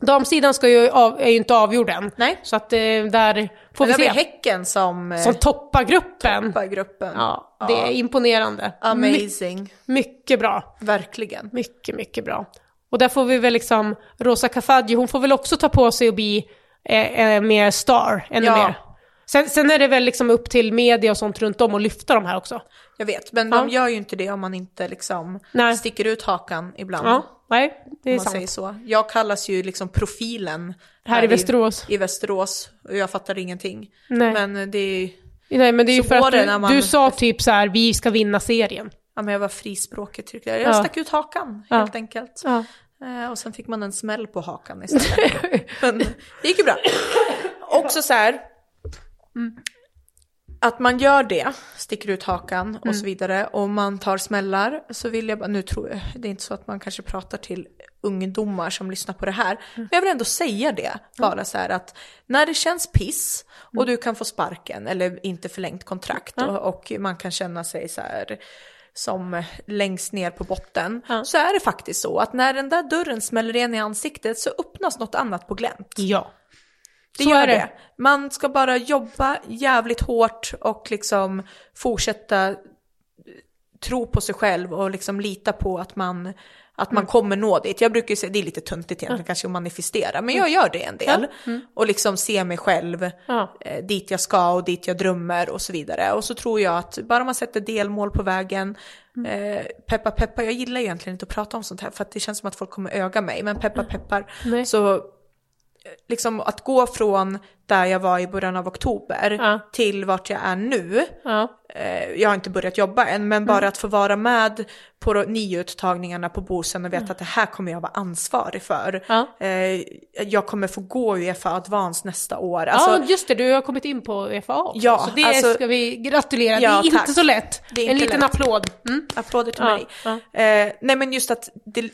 Damsidan ska ju av, är ju inte avgjord än. Nej. Så att eh, där får vi det var se. Häcken som, Som toppar gruppen. toppar gruppen. Ja, det är imponerande. My, Amazing. mycket bra. Verkligen. Mycket, mycket bra. Och där får vi väl liksom, Rosa Kafaji, hon får väl också ta på sig att bli eh, eh, mer star, ännu Ja. mer. Sen, sen är det väl liksom upp till media och sånt runt om och lyfta de här också. Jag vet, men Ja. de gör ju inte det om man inte liksom Nej. sticker ut hakan ibland. Ja, nej, det är man säger sant. så. Jag kallas ju liksom profilen. Här i Västerås. I, Västerås. Och jag fattar ingenting. Nej. Men det är Nej, men det är ju för att du, man- du sa typ så här, vi ska vinna serien. Ja, men jag var frispråkig tyckte jag. Jag Ja. stack ut hakan Ja. helt enkelt. Ja. Eh, och sen fick man en smäll på hakan istället. men det gick ju bra. Också så här. Att man gör det, sticker ut hakan och så vidare och man tar smällar så vill jag bara, nu tror jag, det är inte så att man kanske pratar till ungdomar som lyssnar på det här, men jag vill ändå säga det, bara så här att när det känns piss och du kan få sparken eller inte förlängt kontrakt och, och man kan känna sig så här som längst ner på botten, så är det faktiskt så att när den där dörren smäller igen i ansiktet så öppnas något annat på glänt. Ja. Det Så gör det. det. Man ska bara jobba jävligt hårt och liksom fortsätta eh, tro på sig själv och liksom lita på att man, att Mm. man kommer nå dit. Jag brukar ju säga, det är lite töntigt egentligen kanske att manifestera, men jag gör det en del. Och liksom se mig själv Mm. Ja. eh, dit jag ska och dit jag drömmer och så vidare. Och så tror jag att bara man sätter delmål på vägen, Mm. eh, peppa peppar, jag gillar egentligen inte att prata om sånt här för att det känns som att folk kommer öga mig, men peppa peppar Nej. så liksom att gå från där jag var i början av oktober Ja. till vart jag är nu. Ja. Eh, jag har inte börjat jobba än, men bara att få vara med på nyuttagningarna på Bosön och veta att det här kommer jag vara ansvarig för. Ja. Eh, jag kommer få gå Uefa Advance nästa år. ja, Alltså, just det, du har kommit in på UFA också. Ja, så det alltså- ska vi gratulera. Ja, det är tack. inte så lätt. En liten lätt. applåd. Mm. Applåder till Ja, mig. ja. Eh, nej men just att det,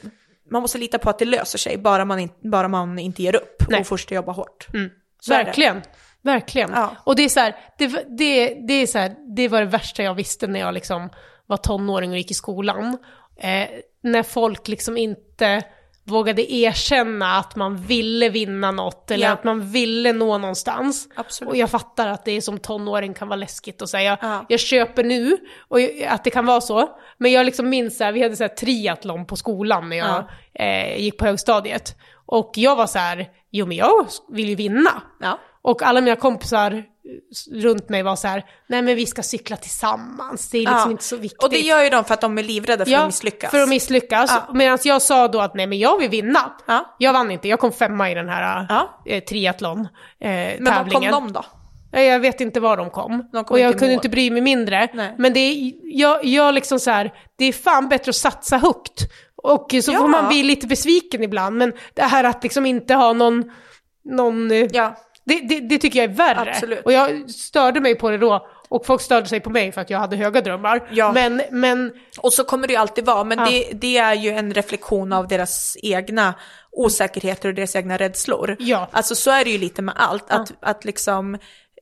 man måste lita på att det löser sig, bara man, in, bara man inte ger upp Nej. och fortsätter jobba hårt. Det. Verkligen. Verkligen. Ja. Och det är så här, det, det, det är så här, det var det värsta jag visste när jag liksom var tonåring och gick i skolan. Eh, när folk liksom inte vågade erkänna att man ville vinna något eller Ja. att man ville nå någonstans. Absolut. Och jag fattar att det är som tonåring kan vara läskigt att säga Ja. jag köper nu och jag- att det kan vara så. Men jag liksom minns att vi hade så här triathlon på skolan när jag eh, gick på högstadiet. Och jag var så här, jo men jag vill ju vinna. Ja. Och alla mina kompisar runt mig var så här, nej men vi ska cykla tillsammans, det är liksom Ja. inte så viktigt. Och det gör ju de för att de är livrädda för att misslyckas. för att misslyckas. Ja. Medan jag sa då att nej men jag vill vinna. Ja. Jag vann inte, jag kom femma i den här Ja. eh, triathlon eh, Men var kom de då? Jag vet inte var de kom. De kom och jag kunde mål. inte bry mig mindre. Nej. Men det är, jag, jag liksom så här, det är fan bättre att satsa högt. Och så Ja. får man bli lite besviken ibland. Men det här att liksom inte ha någon, någon eh, Ja. Det, det, det tycker jag är värre. Absolut. Och jag störde mig på det då. Och folk störde sig på mig för att jag hade höga drömmar. Ja. Men, men Och så kommer det ju alltid vara, men Ja. det, det är ju en reflektion av deras egna osäkerheter och deras egna rädslor. Ja. Alltså så är det ju lite med allt, att, att liksom,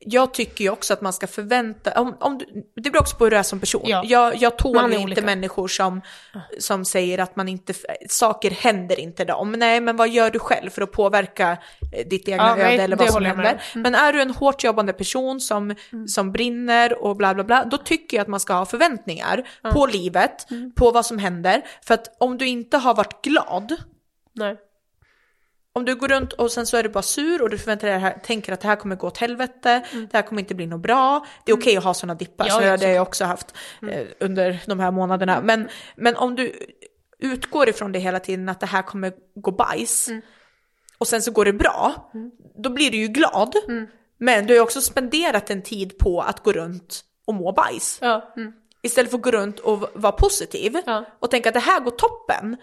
jag tycker ju också att man ska förvänta, om, om du, det beror också på hur du är som person. Ja. Jag, jag tål ju inte människor som, som säger att man inte, saker händer inte dem. Nej, men vad gör du själv för att påverka eh, ditt egna Ja, nej, öde eller det vad som händer? Mm. Men är du en hårt jobbande person som, som brinner och bla bla bla, då tycker jag att man ska ha förväntningar på livet, Mm. på vad som händer. För att om du inte har varit glad, nej. Om du går runt och sen så är du bara sur och du förväntar dig det här, tänker att det här kommer gå åt helvete, det här kommer inte bli något bra. Det är okej att ha sådana dippar, Mm. Ja, så det har jag också haft eh, under de här månaderna. Men, men om du utgår ifrån det hela tiden att det här kommer gå bajs Mm. och sen så går det bra, då blir du ju glad. Mm. Men du har också spenderat en tid på att gå runt och må bajs. Ja. Mm. Istället för att gå runt och vara positiv Ja. och tänka att det här går toppen.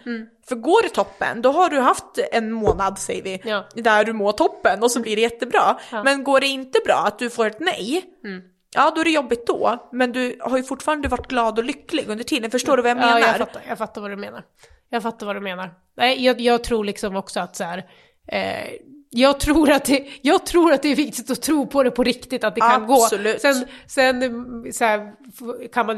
För går det toppen, då har du haft en månad, säger vi, Ja. där du mår toppen och så blir det jättebra. Ja. Men går det inte bra, att du får ett nej, ja då är det jobbigt då. Men du har ju fortfarande varit glad och lycklig under tiden. Förstår du vad jag menar? Ja, jag fattar, jag fattar vad du menar. Jag fattar vad du menar. Nej, jag, jag tror liksom också att så här, eh, jag, tror att det, jag tror att det är viktigt att tro på det på riktigt, att det kan Absolut. gå. Sen, sen så här, kan man,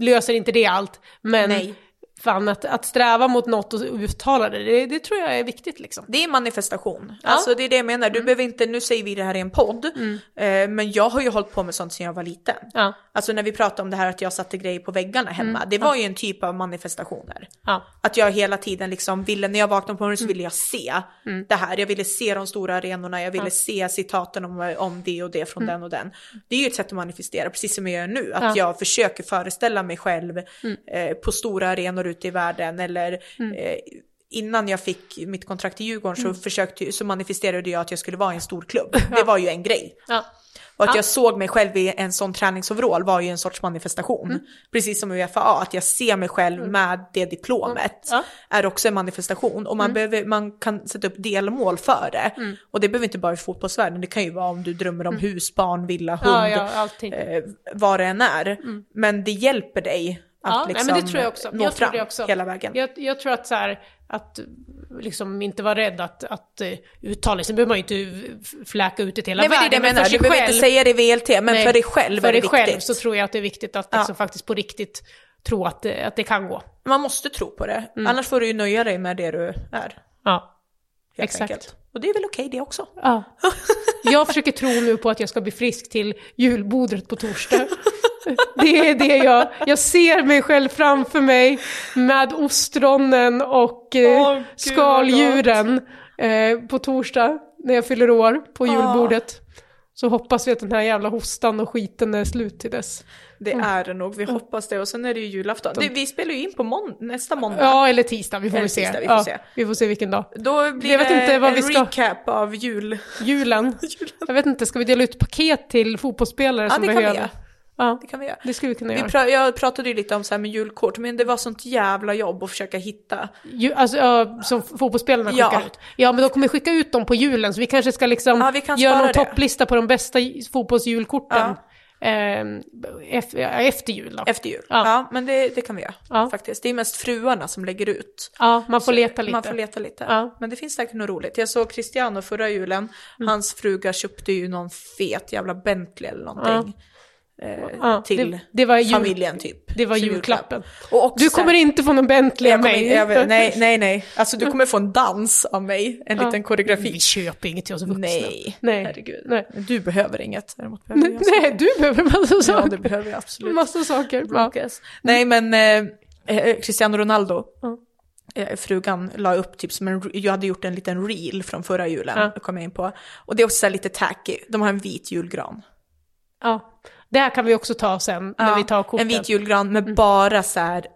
löser inte det allt, men Nej. Fan att, att sträva mot något och uttala det, det, det tror jag är viktigt liksom. Det är manifestation. Alltså det är det jag menar. Du behöver inte, nu säger vi det här i en podd, eh, men jag har ju hållit på med sånt sedan jag var liten. Ja. Alltså när vi pratar om det här att jag satte grejer på väggarna hemma, det var ju en typ av manifestationer. Ja. Att jag hela tiden liksom ville, när jag vaknade på morgonen så ville jag se det här. Jag ville se de stora arenorna, jag ville se citaten om, om det och det från den och den. Det är ju ett sätt att manifestera, precis som jag gör nu. Att Ja. jag försöker föreställa mig själv eh, på stora arenor ute i världen eller eh, Innan jag fick mitt kontrakt i Djurgården så, försökte, så manifesterade jag att jag skulle vara i en stor klubb. Det var ju en grej. Ja. Och att Ja. jag såg mig själv i en sån träningsoverall var ju en sorts manifestation. Mm. Precis som UFA, att jag ser mig själv med det diplomet Ja. är också en manifestation. Och man, behöver, man kan sätta upp delmål för det. Mm. Och det behöver inte bara i fotbollsvärlden, det kan ju vara om du drömmer om hus, barn, villa, hund, Ja, ja, eh, vad det än är. Men det hjälper dig att Ja, nej, liksom men det tror jag också. nå Jag tror fram det också. hela vägen. Jag, jag tror att så här, att liksom inte vara rädd att, att uh, uttala sig. Sen behöver man ju inte fläka ut det till hela Nej men det är det världen. jag menar, för sig du behöver själv- inte säga det i VLT, men Nej, för dig själv för är det dig själv viktigt. så tror jag att det är viktigt att liksom faktiskt på riktigt tro att att det kan gå. Man måste tro på det, Mm. annars får du ju nöja dig med det du är. Ja, Helt exakt. Enkelt. Och det är väl okej det också. Ja. Jag försöker tro nu på att jag ska bli frisk till julbordet på torsdag. Det är det jag, jag ser mig själv framför mig med ostronen och eh, gud, skaldjuren eh, på torsdag när jag fyller år på julbordet. Så hoppas vi att den här jävla hostan och skiten är slut till dess. Det är det nog, vi hoppas det. Och sen är det ju julafton. Det, vi spelar ju in på mån- nästa måndag. Ja, eller tisdag, vi får väl se. tisdag, vi får ja, se. vi får se vilken dag. Då blir Jag vet det inte vad en vi ska- recap av jul. Julen. Jag vet inte, ska vi dela ut paket till fotbollsspelare Ja, som det kan vi behöver? Ja, Det kan vi göra. det skulle vi kunna Vi göra. pra- jag pratade ju lite om så här med julkort, men det var sånt jävla jobb att försöka hitta. Ju, alltså, ja, som fotbollsspelarna skickar Ja. ut. Ja, men de kommer skicka ut dem på julen, så vi kanske ska liksom Ja, göra någon det. topplista på de bästa fotbollsjulkorten. Ja. Ehm, ef- ja, efter jul då. Efter jul. Ja. Ja, men det, det kan vi göra Ja. faktiskt. Det är mest fruarna som lägger ut. Ja, man får leta lite. Man får leta lite. Ja. Men det finns säkert något roligt. Jag såg Cristiano förra julen. Mm. Hans fruga köpte ju någon fet jävla Bentley eller någonting. Eh, Ja, till det- det var jul- familjen typ. Det var julklappen. Och också Du här- kommer inte få någon Bentley jag av mig. jag vet, nej, nej, nej. Alltså du kommer få en dans av mig. En liten koreografi. Vi köper inget till oss vuxna. Nej, Nej. herregud. Nej. Du behöver inget. Däremot behöver jag saker. Nej, du behöver massa Ja, saker. det behöver jag absolut. Massa saker. Ja. Broncos. Nej men eh, eh, Cristiano Ronaldo, Ja. eh, frugan la upp typ som en, jag hade gjort en liten reel från förra julen, Ja. kom jag in på. Och det är också lite tacky, de har en vit julgran. ja. Det här kan vi också ta sen när Ja, vi tar korten. En vit julgran med bara så här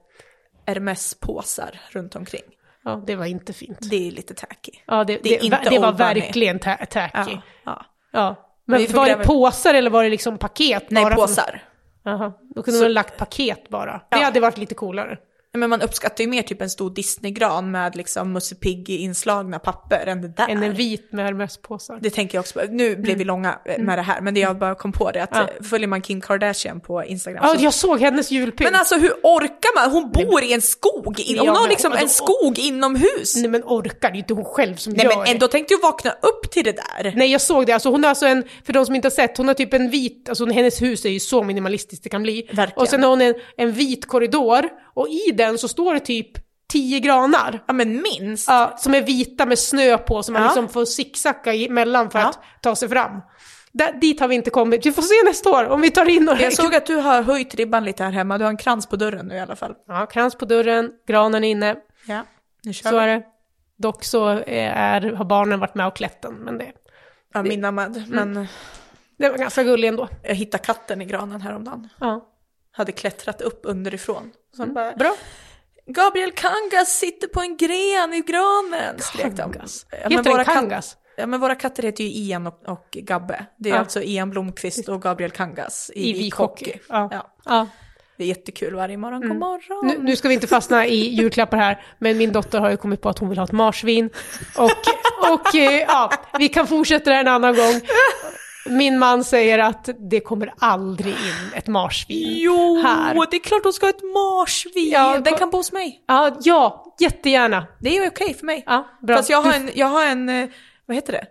Hermes-påsar runt omkring. Ja, det var inte fint. Det är lite tacky. Ja, det, Det det, det var verkligen ta- tacky. Ja, ja. Ja. Men var det påsar eller var det liksom paket? Nej, bara påsar. Jaha, då kunde man ha lagt paket bara. Det hade varit lite coolare. Men man uppskattar ju mer typ en stor Disney-gran med liksom Musse Piggy-inslagna papper än det där. Än en vit med Hermes-påsar. Det tänker jag också på. Nu blev vi långa med det här, men det jag bara kom på det att Mm. Ja. eh, följer man Kim Kardashian på Instagram Ja, så... jag såg hennes julpynt. Men alltså hur orkar man? Hon bor i en skog. Hon har men- liksom en skog inomhus. Nej men orkar, det är inte hon själv som Nej gör men det. ändå tänkte jag vakna upp till det där. Nej jag såg det, alltså hon har alltså en, för de som inte har sett, hon har typ en vit, alltså hennes hus är ju så minimalistiskt det kan bli. Verkligen. Och sen har hon en, en vit korridor, och i den så står det typ tio granar. Ja men minst. Ja, som är vita med snö på, som man Ja. liksom får zigzacka emellan för Ja. att ta sig fram. Där, dit har vi inte kommit, vi får se nästa år om vi tar in några. Jag såg att du har höjt ribban lite här hemma. Du har en krans på dörren nu i alla fall. Ja, krans på dörren, granen inne, Ja, nu kör så vi. är det. Dock så är, har barnen varit med och klätt den, men det, Ja, mina med. Men det var ganska gullig ändå. jag hittade katten i granen häromdagen. Ja. Hade klättrat upp underifrån. Så Mm. bara, Bra. Gabriel Kangas sitter på en gren i granen, skrek de. Kangas. Ja, Heter den Kangas? Ja, men våra katter heter ju Ian och, och Gabbe. Det är Ja. alltså Ian Blomqvist och Gabriel Kangas i, I vit vik hockey. hockey. Ja. Ja. Ja. Det är jättekul varje morgon. God morgon. Nu, nu ska vi inte fastna i julklappar här, men min dotter har ju kommit på att hon vill ha ett marsvin. Och, och eh, ja, vi kan fortsätta det här en annan gång. Min man säger att det kommer aldrig in ett marsvin Jo, här. det är klart hon ska ha ett marsvin. Ja, Den kan bo hos mig. Ja, ja, jättegärna. Det är okej för mig. Ja, bra. Fast jag har en, jag har en, eh, vad heter det?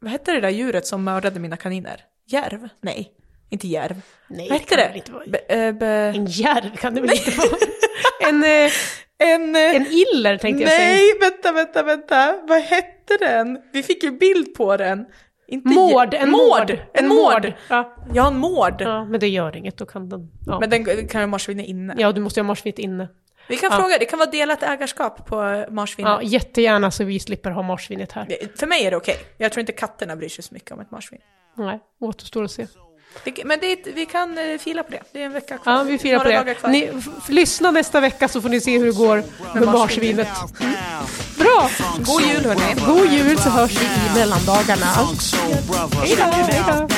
Vad heter det där djuret som mördade mina kaniner? Järv? Nej, inte järv. Nej, vad det kan det? vara. Be, eh, be, En järv kan det väl inte vara? En, eh, en, en iller tänkte jag säga. nej, vänta, vänta, vänta. Vad hette den? Vi fick ju bild på den. Inte Mård, en mård. En mård. Ja. Jag har en mård. ja, men det gör inget, då kan den... Ja, Men den kan ju marsvinet inne. ja du måste ju ha marsvinet inne. Vi kan Ja. fråga, det kan vara delat ägarskap på marsvinet. Ja, jättegärna så vi slipper ha marsvinet här. För mig är det okej. Jag tror inte katterna bryr sig så mycket om ett marsvin. Nej, återstår att se. Det, men det, vi kan eh, fila på det. Det är en vecka kvar. Ja, vi firar på det. Ni, f- lyssna nästa vecka så får ni se hur det går med marsvinet. Now. Bra! God jul hörni. God jul så hörs vi i mellandagarna. Funk Soul Brother. Hey, Check dog, it hey, out dog.